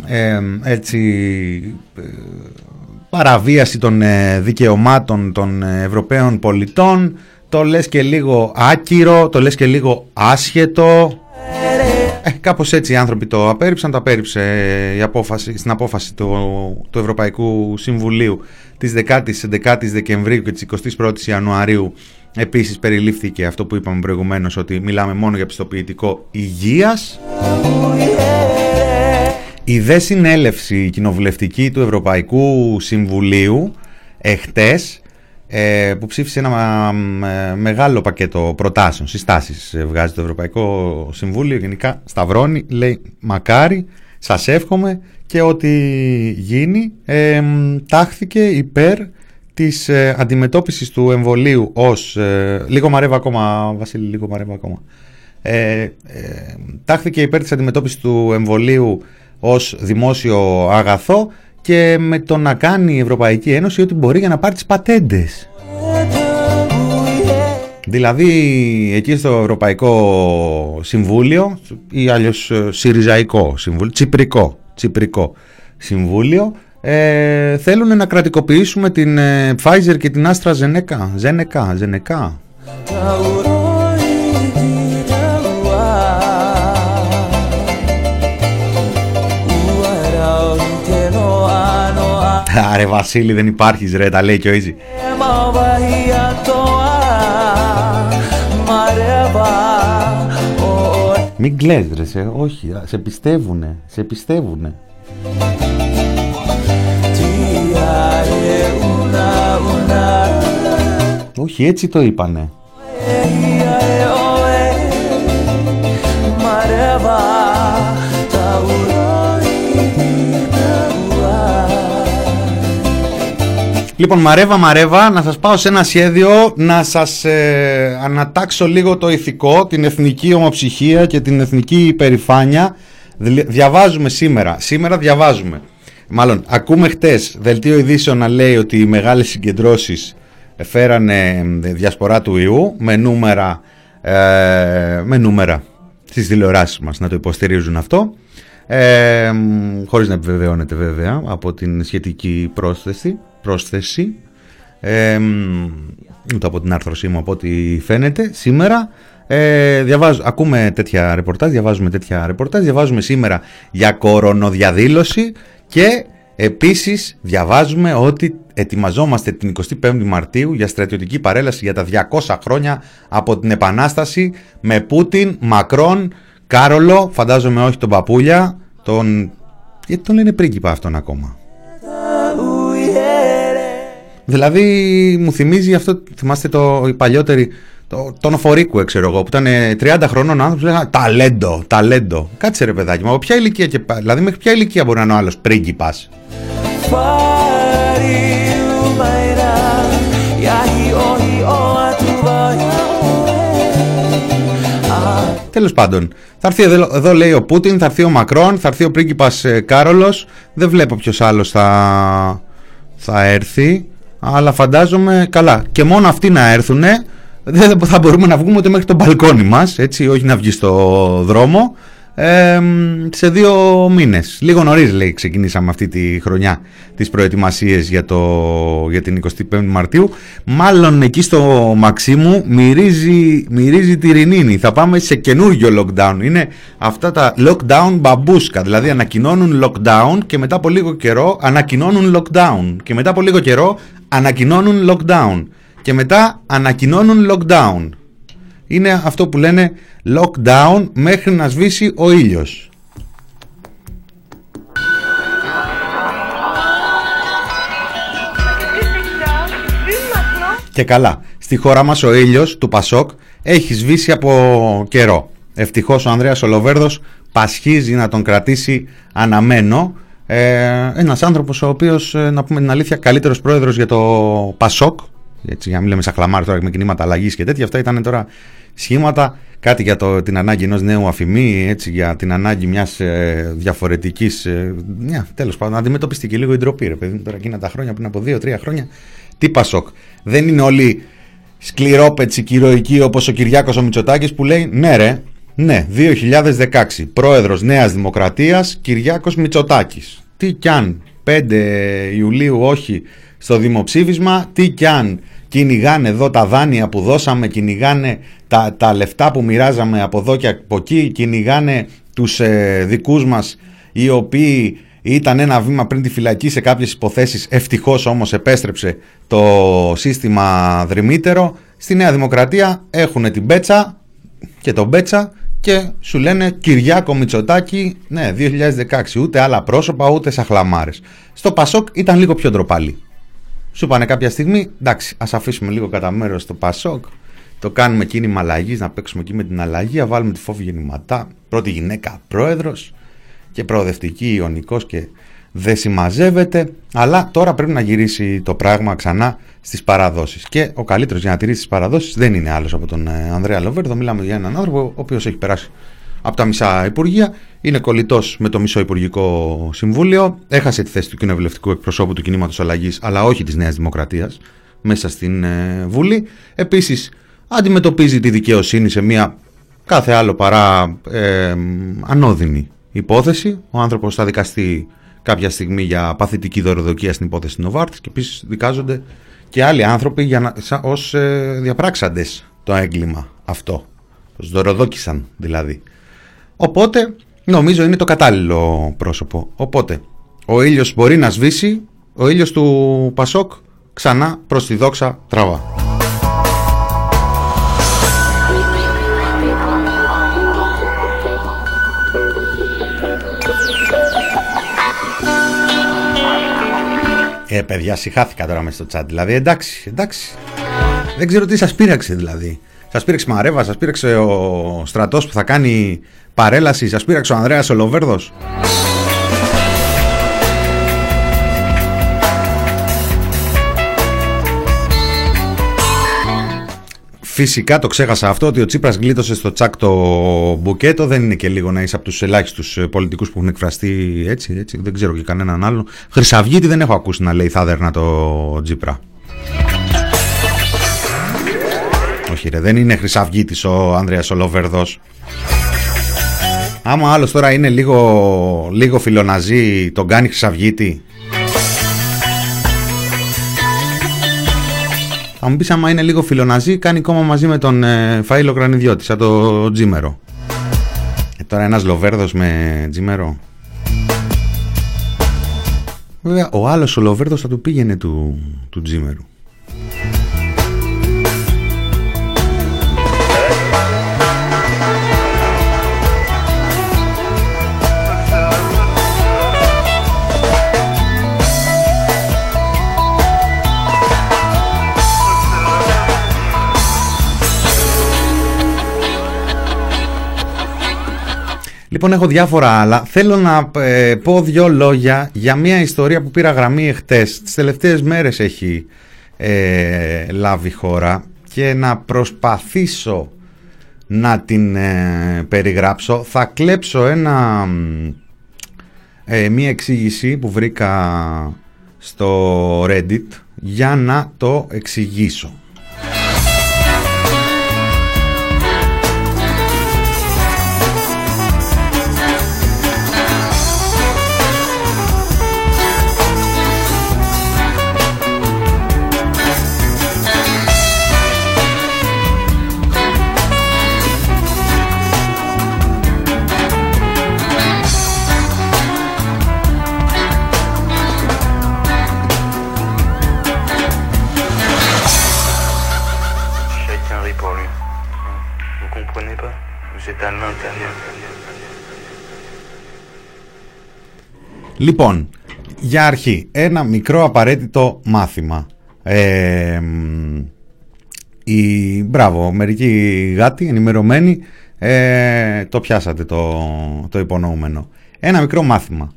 ε, έτσι ε, παραβίαση των ε, δικαιωμάτων των Ευρωπαίων πολιτών το λες και λίγο άκυρο, το λες και λίγο άσχετο. Ε, κάπως έτσι οι άνθρωποι το απέρριψαν, το απέρριψε η απόφαση, στην απόφαση του, του Ευρωπαϊκού Συμβουλίου της 10ης, Δεκεμβρίου και της 21ης Ιανουαρίου Επίσης περιλήφθηκε αυτό που είπαμε προηγουμένως ότι μιλάμε μόνο για πιστοποιητικό υγείας. Η δε συνέλευση κοινοβουλευτική του Ευρωπαϊκού Συμβουλίου εχτες ε, που ψήφισε ένα μεγάλο πακέτο προτάσεων, συστάσεις ε, βγάζει το Ευρωπαϊκό Συμβούλιο γενικά σταυρώνει, λέει μακάρι, σας εύχομαι και ό,τι γίνει ε, τάχθηκε υπέρ της ε, αντιμετώπισης του εμβολίου ως ε, λίγο μαρέβα ακόμα Βασίλη λίγο μαρέβα ακόμα ε, τάχθηκε υπέρ της αντιμετώπισης του εμβολίου ως δημόσιο αγαθό και με το να κάνει η Ευρωπαϊκή Ένωση ό,τι μπορεί για να πάρει τις πατέντες. Δηλαδή εκεί στο Ευρωπαϊκό Συμβούλιο ή αλλιώς ε, Συριζαϊκό Συμβούλιο, Τσιπρικό, Τσιπρικό Συμβούλιο ε, θέλουν να κρατικοποιήσουμε την ε, Pfizer και την AstraZeneca; Zeneca, Zeneca. Άρε Βασίλη δεν υπάρχεις ρε τα λέει και ο Easy Μην κλαις ρε σε, όχι, σε πιστεύουνε, σε πιστεύουνε Όχι, έτσι το είπανε. Λοιπόν, μαρέβα, μαρέβα, να σας πάω σε ένα σχέδιο να σας ε, ανατάξω λίγο το ηθικό, την εθνική ομοψυχία και την εθνική υπερηφάνεια. Διαβάζουμε σήμερα, σήμερα διαβάζουμε. Μάλλον, ακούμε χτες δελτίο ειδήσεων να λέει ότι οι μεγάλες συγκεντρώσεις φέρανε ε, διασπορά του ιού με νούμερα, ε, με νούμερα στις τηλεοράσεις μας να το υποστηρίζουν αυτό. Ε, μ, χωρίς να επιβεβαιώνεται βέβαια από την σχετική πρόσθεση, πρόσθεση ε, μ, ούτε από την άρθρωσή μου από ό,τι φαίνεται σήμερα ε, διαβάζω, ακούμε τέτοια ρεπορτάζ διαβάζουμε τέτοια ρεπορτάζ διαβάζουμε σήμερα για κορονοδιαδήλωση και επίσης διαβάζουμε ότι ετοιμαζόμαστε την 25η Μαρτίου για στρατιωτική παρέλαση για τα 200 χρόνια από την Επανάσταση με Πούτιν, Μακρόν, Κάρολο, φαντάζομαι όχι τον Παπούλια, τον... γιατί τον λένε πρίγκιπα αυτόν ακόμα; Δηλαδή μου θυμίζει αυτό, θυμάστε το η παλιότερη, το, τον Οφορίκου, ξέρω εγώ, που ήταν ε, 30 χρονών άνθρωπος, λέγανε ταλέντο, ταλέντο. Κάτσε ρε παιδάκι, μα από ποια ηλικία και πα- δηλαδή μέχρι ποια ηλικία μπορεί να είναι ο άλλος πρίγκιπας. Τέλος πάντων, θα έρθει εδώ, εδώ λέει ο Πούτιν, θα έρθει ο Μακρόν, θα έρθει ο πρίγκιπας ε, Κάρολος, δεν βλέπω ποιος άλλος θα, θα έρθει, αλλά φαντάζομαι καλά. Και μόνο αυτοί να έρθουν, δεν θα μπορούμε να βγούμε ούτε μέχρι το μπαλκόνι μας, έτσι, όχι να βγει στο δρόμο, ε, σε δύο μήνες. Λίγο νωρίς λέει ξεκινήσαμε αυτή τη χρονιά τις προετοιμασίες για, το, για την 25η Μαρτίου. Μάλλον εκεί στο Μαξίμου μυρίζει, μυρίζει τη ρινίνη. Θα πάμε σε καινούργιο lockdown. Είναι αυτά τα lockdown μπαμπούσκα. Δηλαδή ανακοινώνουν lockdown και μετά από λίγο καιρό ανακοινώνουν lockdown. Και μετά από λίγο καιρό ανακοινώνουν lockdown. Και μετά ανακοινώνουν lockdown. Είναι αυτό που λένε lockdown μέχρι να σβήσει ο ήλιος. Και καλά, στη χώρα μας ο ήλιος του Πασόκ έχει σβήσει από καιρό. Ευτυχώς ο Ανδρέας Ολοβέρδος πασχίζει να τον κρατήσει αναμένο. Ε, ένας άνθρωπος ο οποίος, ε, να πούμε την αλήθεια, καλύτερος πρόεδρος για το Πασόκ. Έτσι, για να μην λέμε σαχλαμάρι τώρα με κινήματα αλλαγής και τέτοια. Αυτά ήταν τώρα σχήματα, κάτι για το, την ανάγκη ενός νέου αφημί, έτσι, για την ανάγκη μιας ε, διαφορετικής, ε, μια, τέλος πάντων, να αντιμετωπιστεί και λίγο η ντροπή, ρε παιδί μου, τώρα εκείνα τα χρόνια, πριν από δύο-τρία χρόνια, τι Πασόκ. Δεν είναι όλοι σκληρόπετσι και ηρωικοί όπως ο Κυριάκος ο Μητσοτάκης που λέει ναι ρε, ναι, 2016, πρόεδρος Νέας Δημοκρατίας, Κυριάκος Μητσοτάκης. Τι κι αν 5 Ιουλίου όχι στο δημοψήφισμα, τι κι αν κυνηγάνε εδώ τα δάνεια που δώσαμε, κυνηγάνε τα, τα λεφτά που μοιράζαμε από εδώ και από εκεί, κυνηγάνε τους ε, δικούς μας οι οποίοι ήταν ένα βήμα πριν τη φυλακή σε κάποιες υποθέσεις, ευτυχώς όμως επέστρεψε το σύστημα δρυμύτερο. Στη Νέα Δημοκρατία έχουν την Πέτσα και τον Πέτσα και σου λένε Κυριάκο Μητσοτάκη, ναι, 2016, ούτε άλλα πρόσωπα, ούτε σαχλαμάρες. Στο Πασόκ ήταν λίγο πιο ντροπαλή. Σου είπανε κάποια στιγμή, εντάξει, ας αφήσουμε λίγο κατά μέρος το Πασόκ, το κάνουμε κίνημα αλλαγής, να παίξουμε εκεί με την αλλαγή, να βάλουμε τη φόβη γεννηματά, πρώτη γυναίκα πρόεδρος και προοδευτική ιονικός και δεν συμμαζεύεται, αλλά τώρα πρέπει να γυρίσει το πράγμα ξανά στις παραδόσεις. Και ο καλύτερος για να τηρήσει τις παραδόσεις δεν είναι άλλος από τον ε, Ανδρέα Λοβέρδο, μιλάμε για έναν άνθρωπο ο οποίος έχει περάσει από τα μισά υπουργεία, είναι κολλητός με το μισό υπουργικό συμβούλιο, έχασε τη θέση του κοινοβουλευτικού εκπροσώπου του κινήματος αλλαγής, αλλά όχι της Νέας Δημοκρατίας, μέσα στην ε, Βουλή. Επίσης, αντιμετωπίζει τη δικαιοσύνη σε μια κάθε άλλο παρά ε, ανώδυνη υπόθεση. Ο άνθρωπος θα δικαστεί κάποια στιγμή για παθητική δωροδοκία στην υπόθεση Νοβάρτης και επίσης δικάζονται και άλλοι άνθρωποι για να, σαν, ως ε, διαπράξαντες το έγκλημα αυτό. Ως δωροδόκησαν δηλαδή. Οπότε νομίζω είναι το κατάλληλο πρόσωπο. Οπότε ο ήλιος μπορεί να σβήσει, ο ήλιος του Πασόκ ξανά προς τη δόξα τραβά. Ε, παιδιά, συχάθηκα τώρα μέσα στο chat. Δηλαδή, εντάξει, εντάξει. Δεν ξέρω τι σας πείραξε δηλαδή. Σας πήρεξε η Μαρέβα, σας πήρεξε ο στρατός που θα κάνει παρέλαση, σας πήρεξε ο Ανδρέας Ολοβέρδο. Φυσικά το ξέχασα αυτό ότι ο Τσίπρας γλίτωσε στο τσάκ το μπουκέτο. Δεν είναι και λίγο να είσαι από τους ελάχιστους ε, πολιτικούς που έχουν εκφραστεί έτσι, έτσι. Δεν ξέρω και κανέναν άλλο. Χρυσαυγίτη δεν έχω ακούσει να λέει θάδερνα το Τσίπρα. Όχι ρε, δεν είναι χρυσαυγίτης ο Ανδρέας Ολοβέρδος. Άμα άλλος τώρα είναι λίγο, λίγο φιλοναζί, τον κάνει χρυσαυγίτη. Θα μου πεις άμα είναι λίγο φιλοναζί, κάνει κόμμα μαζί με τον ε, Φαΐλο Κρανιδιώτης, σαν το Τζίμερο. Ε, τώρα ένας Λοβέρδος με Τζίμερο. Βέβαια, ο άλλος ο Λοβέρδος θα του πήγαινε του, του Τζίμερου. Λοιπόν, έχω διάφορα άλλα. Θέλω να ε, πω δύο λόγια για μια ιστορία που πήρα γραμμή εχθές. Τις τελευταίες μέρες έχει ε, λάβει χώρα και να προσπαθήσω να την ε, περιγράψω. Θα κλέψω ένα, μία εξήγηση που βρήκα στο Reddit για να το εξηγήσω. Λοιπόν, για αρχή, ένα μικρό απαραίτητο μάθημα. Ε, η, μπράβο, μερικοί γάτοι ενημερωμένοι ε, το πιάσατε το, το υπονοούμενο. Ένα μικρό μάθημα.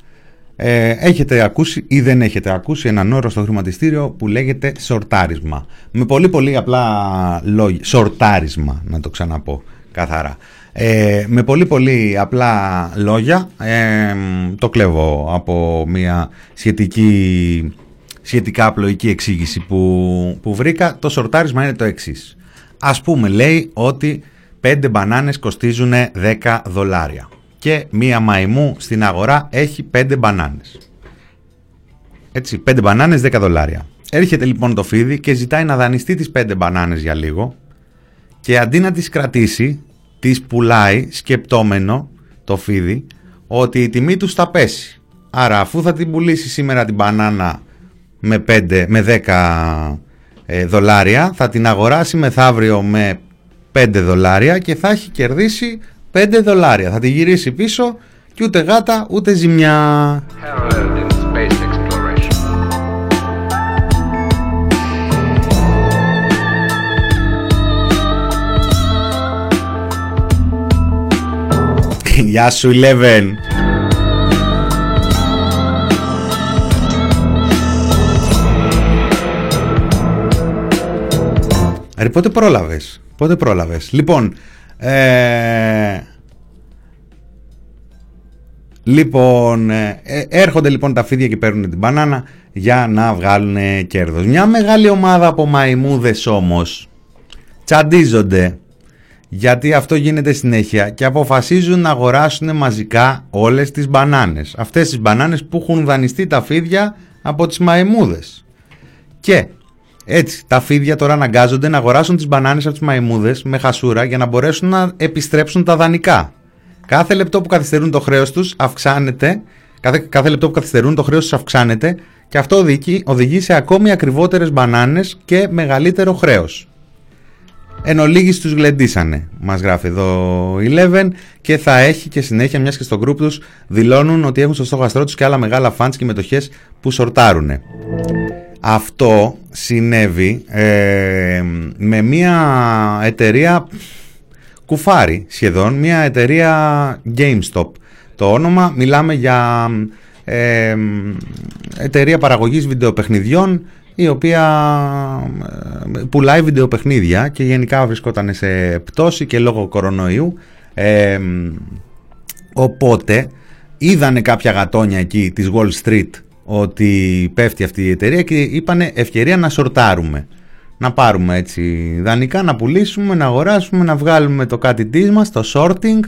Ε, έχετε ακούσει ή δεν έχετε ακούσει έναν όρο στο χρηματιστήριο που λέγεται σορτάρισμα. Με πολύ πολύ απλά λόγια. Σορτάρισμα, να το ξαναπώ καθαρά. Ε, με πολύ πολύ απλά λόγια ε, το κλέβω από μια σχετική, σχετικά απλοϊκή εξήγηση που, που βρήκα. Το σορτάρισμα είναι το εξής. Ας πούμε λέει ότι 5 μπανάνες κοστίζουν 10 δολάρια και μία μαϊμού στην αγορά έχει 5 μπανάνες. Έτσι, 5 μπανάνες 10 δολάρια. Έρχεται λοιπόν το φίδι και ζητάει να δανειστεί τις 5 μπανάνες για λίγο και αντί να τις κρατήσει τις πουλάει σκεπτόμενο το φίδι ότι η τιμή τους θα πέσει. Άρα αφού θα την πουλήσει σήμερα την μπανάνα με, 5, με 10 ε, δολάρια θα την αγοράσει μεθαύριο με 5 δολάρια και θα έχει κερδίσει 5 δολάρια. Θα τη γυρίσει πίσω και ούτε γάτα ούτε ζημιά. Γεια σου, Eleven. Ρε, πότε πρόλαβες, πότε πρόλαβες; Λοιπόν, ε... Λοιπόν, ε, ε, έρχονται λοιπόν τα φίδια και παίρνουν την μπανάνα για να βγάλουν κέρδος. Μια μεγάλη ομάδα από μαϊμούδες όμως τσαντίζονται γιατί αυτό γίνεται συνέχεια και αποφασίζουν να αγοράσουν μαζικά όλες τις μπανάνες. Αυτές τις μπανάνες που έχουν δανειστεί τα φίδια από τις μαϊμούδες. Και έτσι τα φίδια τώρα αναγκάζονται να αγοράσουν τις μπανάνες από τις μαϊμούδες με χασούρα για να μπορέσουν να επιστρέψουν τα δανεικά. Κάθε λεπτό που καθυστερούν το χρέος τους αυξάνεται, κάθε, κάθε λεπτό που καθυστερούν το χρέος τους αυξάνεται και αυτό οδηγεί, οδηγεί σε ακόμη ακριβότερες μπανάνες και μεγαλύτερο χρέος. Εν ολίγης τους γλεντήσανε, μας γράφει εδώ η Eleven και θα έχει και συνέχεια μιας και στο group τους δηλώνουν ότι έχουν στο στόχαστρό τους και άλλα μεγάλα fans και μετοχές που σορτάρουν. Αυτό συνέβη ε, με μια εταιρεία κουφάρι σχεδόν, μια εταιρεία GameStop. Το όνομα μιλάμε για ε, εταιρεία παραγωγής βιντεοπαιχνιδιών η οποία ε, πουλάει βιντεοπαιχνίδια και γενικά βρισκόταν σε πτώση και λόγω κορονοϊού ε, οπότε είδανε κάποια γατόνια εκεί της Wall Street ότι πέφτει αυτή η εταιρεία και είπανε ευκαιρία να σορτάρουμε να πάρουμε έτσι δανεικά, να πουλήσουμε, να αγοράσουμε, να βγάλουμε το κάτι της μας, το sorting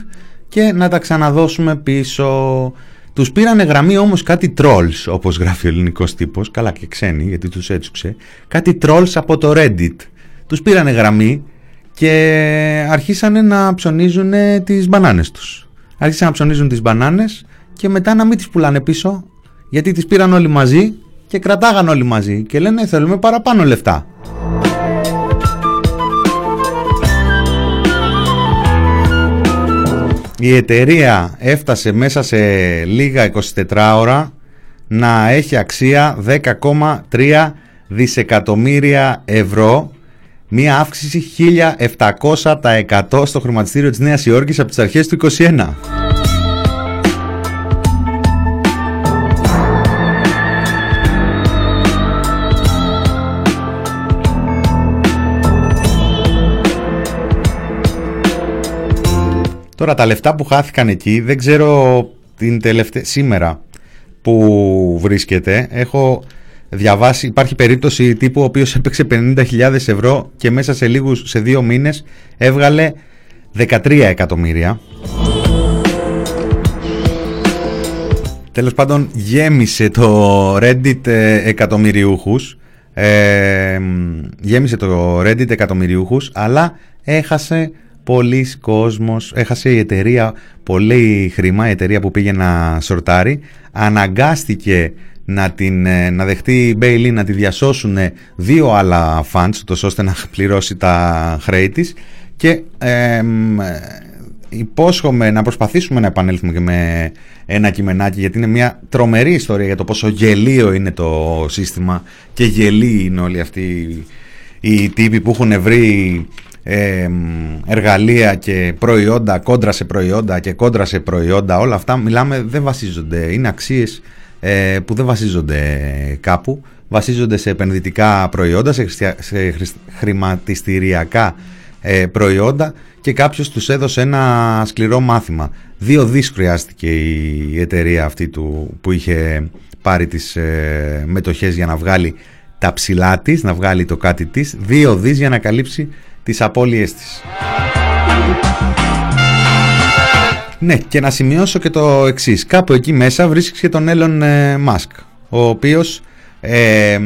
και να τα ξαναδώσουμε πίσω. Τους πήρανε γραμμή όμως κάτι trolls, όπως γράφει ο ελληνικός τύπος, καλά και ξένοι γιατί τους έτσουξε, κάτι trolls από το Reddit. Τους πήρανε γραμμή και αρχίσανε να ψωνίζουν τις μπανάνες τους. Άρχισαν να ψωνίζουν τις μπανάνες και μετά να μην τις πουλάνε πίσω, γιατί τις πήραν όλοι μαζί και κρατάγαν όλοι μαζί και λένε θέλουμε παραπάνω λεφτά. Η εταιρεία έφτασε μέσα σε λίγα 24 ώρα να έχει αξία 10,3 δισεκατομμύρια ευρώ Μία αύξηση 1700% στο χρηματιστήριο της Νέας Υόρκης από τις αρχές του 2021. Τώρα τα λεφτά που χάθηκαν εκεί δεν ξέρω την τελευταία σήμερα που βρίσκεται. Έχω διαβάσει, υπάρχει περίπτωση τύπου ο οποίος έπαιξε 50.000 ευρώ και μέσα σε λίγους, σε δύο μήνες έβγαλε 13 εκατομμύρια. Τέλος πάντων γέμισε το Reddit ε, εκατομμυριούχους ε, γέμισε το Reddit εκατομμυριούχους αλλά έχασε πολλοί κόσμος, έχασε η εταιρεία πολύ χρήμα, η εταιρεία που πήγε να σορτάρει, αναγκάστηκε να, την, ε, να δεχτεί η να τη διασώσουν δύο άλλα funds, τόσο ώστε να πληρώσει τα χρέη της. Και ε, υπόσχομαι να προσπαθήσουμε να επανέλθουμε και με ένα κειμενάκι γιατί είναι μια τρομερή ιστορία για το πόσο γελίο είναι το σύστημα και γελοί είναι όλοι αυτοί οι τύποι που έχουν βρει εργαλεία και προϊόντα κόντρα σε προϊόντα και κόντρα σε προϊόντα όλα αυτά μιλάμε δεν βασίζονται. Είναι αξίες ε, που δεν βασίζονται κάπου. Βασίζονται σε επενδυτικά προϊόντα σε, σε χρηματιστηριακά ε, προϊόντα και κάποιος τους έδωσε ένα σκληρό μάθημα. Δύο δις χρειάστηκε η εταιρεία αυτή του, που είχε πάρει τις ε, μετοχές για να βγάλει τα ψηλά της, να βγάλει το κάτι της, δύο δις για να καλύψει τις απώλειές της. Ναι, και να σημειώσω και το εξής. Κάπου εκεί μέσα βρίσκεις και τον Έλλον Μάσκ, ο οποίος ε,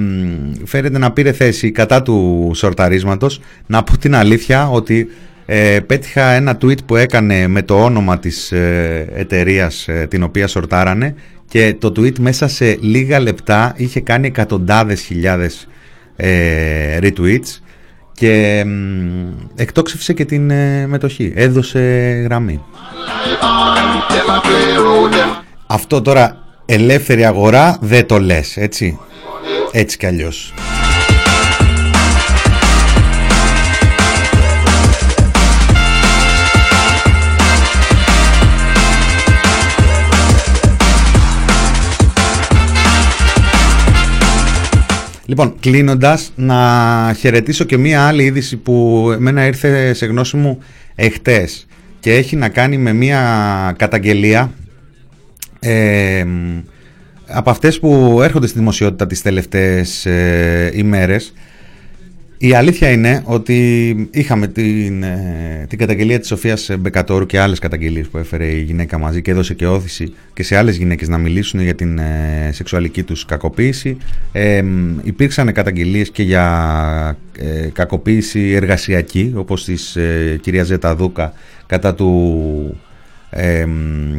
φέρεται να πήρε θέση κατά του σορταρίσματος. Να πω την αλήθεια ότι ε, πέτυχα ένα tweet που έκανε με το όνομα της ε, εταιρείας ε, την οποία σορτάρανε και το tweet μέσα σε λίγα λεπτά είχε κάνει εκατοντάδες χιλιάδες ε, retweets και εκτόξευσε και την ε, μετοχή. Έδωσε γραμμή. Αυτό τώρα ελεύθερη αγορά δεν το λες, έτσι; Έτσι κι αλλιώς. Λοιπόν, κλείνοντας, να χαιρετήσω και μία άλλη είδηση που εμένα ήρθε σε γνώση μου εχθές και έχει να κάνει με μία καταγγελία ε, από αυτές που έρχονται στη δημοσιότητα τις τελευταίες ε, ημέρες η αλήθεια είναι ότι είχαμε την, ε, την καταγγελία της Σοφίας Μπεκατόρου και άλλες καταγγελίες που έφερε η γυναίκα μαζί και έδωσε και όθηση και σε άλλες γυναίκες να μιλήσουν για την ε, σεξουαλική τους κακοποίηση. Ε, υπήρξαν καταγγελίες και για ε, κακοποίηση εργασιακή όπως της ε, κυρίας Ζέτα Δούκα κατά του ε,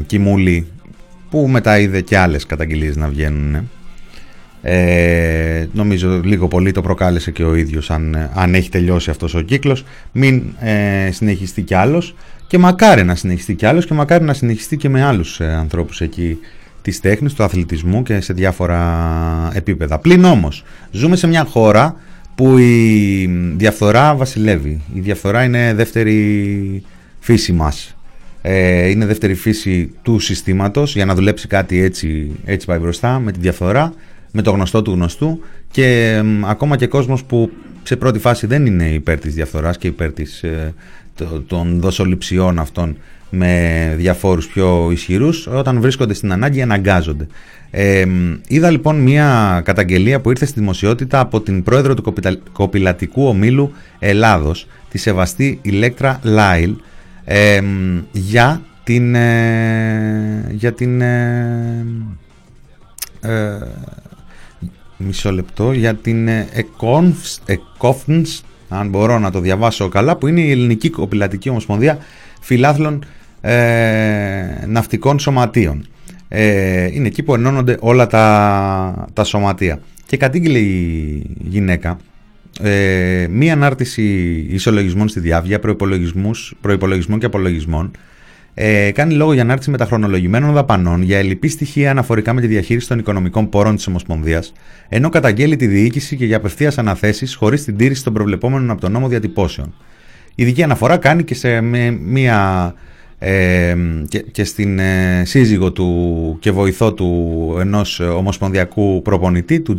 Κιμούλη που μετά είδε και άλλες καταγγελίες να βγαίνουν. Ε, νομίζω λίγο πολύ το προκάλεσε και ο ίδιος αν, αν έχει τελειώσει αυτός ο κύκλος μην ε, συνεχιστεί κι άλλος και μακάρι να συνεχιστεί κι άλλος και μακάρι να συνεχιστεί και με άλλους ε, ανθρώπους εκεί της τέχνης, του αθλητισμού και σε διάφορα επίπεδα. Πλην όμως ζούμε σε μια χώρα που η διαφθορά βασιλεύει. Η διαφθορά είναι δεύτερη φύση μας. Ε, είναι δεύτερη φύση του συστήματος για να δουλέψει κάτι έτσι, έτσι πάει μπροστά με τη διαφθορά με το γνωστό του γνωστού και ακόμα και κόσμος που σε πρώτη φάση δεν είναι υπέρ της διαφθοράς και υπέρ της, ε, των δοσοληψιών αυτών με διαφόρους πιο ισχυρούς όταν βρίσκονται στην ανάγκη αναγκάζονται. Ε, είδα λοιπόν μια καταγγελία που ήρθε στη δημοσιότητα από την πρόεδρο του κοπηλατικού ομίλου Ελλάδος τη Σεβαστή Ηλέκτρα Λάιλ για την ε, για την ε, ε, μισό λεπτό για την ΕΚΟΦΝΣ αν μπορώ να το διαβάσω καλά που είναι η Ελληνική Κοπηλατική Ομοσπονδία Φιλάθλων ε, Ναυτικών Σωματείων. Ε, είναι εκεί που ενώνονται όλα τα, τα σωματεία. Και κατήγγειλε η γυναίκα ε, μία ανάρτηση ισολογισμών στη διάβια προϋπολογισμών και απολογισμών ε, κάνει λόγο για ανάρτηση μεταχρονολογημένων δαπανών για ελλειπή στοιχεία αναφορικά με τη διαχείριση των οικονομικών πόρων της Ομοσπονδίας, ενώ καταγγέλει τη διοίκηση και για απευθείας αναθέσεις χωρίς την τήρηση των προβλεπόμενων από τον νόμο διατυπώσεων. Η ειδική αναφορά κάνει και σε μία. Ε, και, στην ε, σύζυγο του και βοηθό του ενός ομοσπονδιακού προπονητή του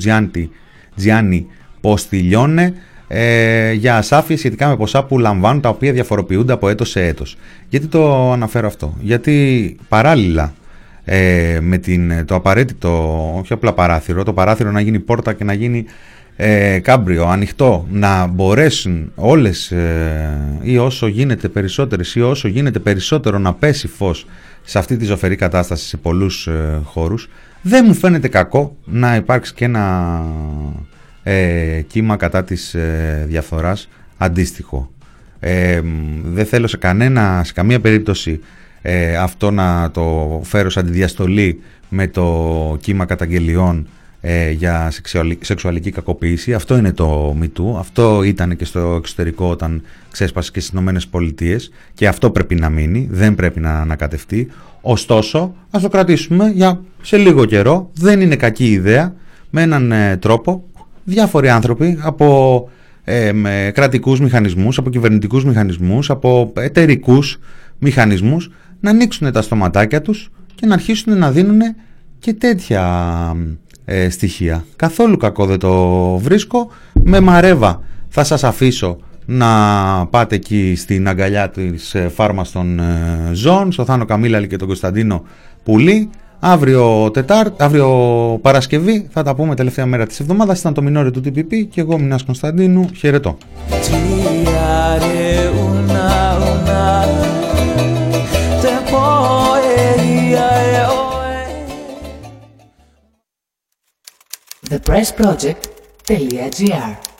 Τζιάννη Ποστιλιώνε ε, για ασάφεια σχετικά με ποσά που λαμβάνουν τα οποία διαφοροποιούνται από έτος σε έτος. Γιατί το αναφέρω αυτό; Γιατί παράλληλα ε, με την, το απαραίτητο, όχι απλά παράθυρο, το παράθυρο να γίνει πόρτα και να γίνει ε, κάμπριο, ανοιχτό, να μπορέσουν όλες ε, ή όσο γίνεται περισσότερες ή όσο γίνεται περισσότερο να πέσει φως σε αυτή τη ζωφερή κατάσταση σε πολλούς ε, χώρους, δεν μου φαίνεται κακό να υπάρξει και ένα ε, κύμα κατά της ε, διαφθοράς αντίστοιχο. Ε, δεν θέλω σε, κανένα, σε καμία περίπτωση ε, αυτό να το φέρω σαν τη διαστολή με το κύμα καταγγελιών ε, για σεξουαλική κακοποίηση. Αυτό είναι το MeToo. Αυτό ήταν και στο εξωτερικό όταν ξέσπασε και στις Ηνωμένες Πολιτείες και αυτό πρέπει να μείνει, δεν πρέπει να ανακατευτεί. Ωστόσο, ας το κρατήσουμε για σε λίγο καιρό. Δεν είναι κακή ιδέα με έναν τρόπο διάφοροι άνθρωποι από ε, με κρατικούς μηχανισμούς, από κυβερνητικούς μηχανισμούς, από εταιρικούς μηχανισμούς να ανοίξουν τα στοματάκια τους και να αρχίσουν να δίνουν και τέτοια ε, στοιχεία. Καθόλου κακό δεν το βρίσκω. Με μαρέβα θα σας αφήσω να πάτε εκεί στην αγκαλιά της ε, φάρμας των ε, ζώων, στο Θάνο Καμίλαλη και τον Κωνσταντίνο Πουλή Αύριο, Τετάρ, αύριο Παρασκευή θα τα πούμε τελευταία μέρα της εβδομάδας. Ήταν το μινόρι του TPP και εγώ Μινάς Κωνσταντίνου. Χαιρετώ. ThePressProject.gr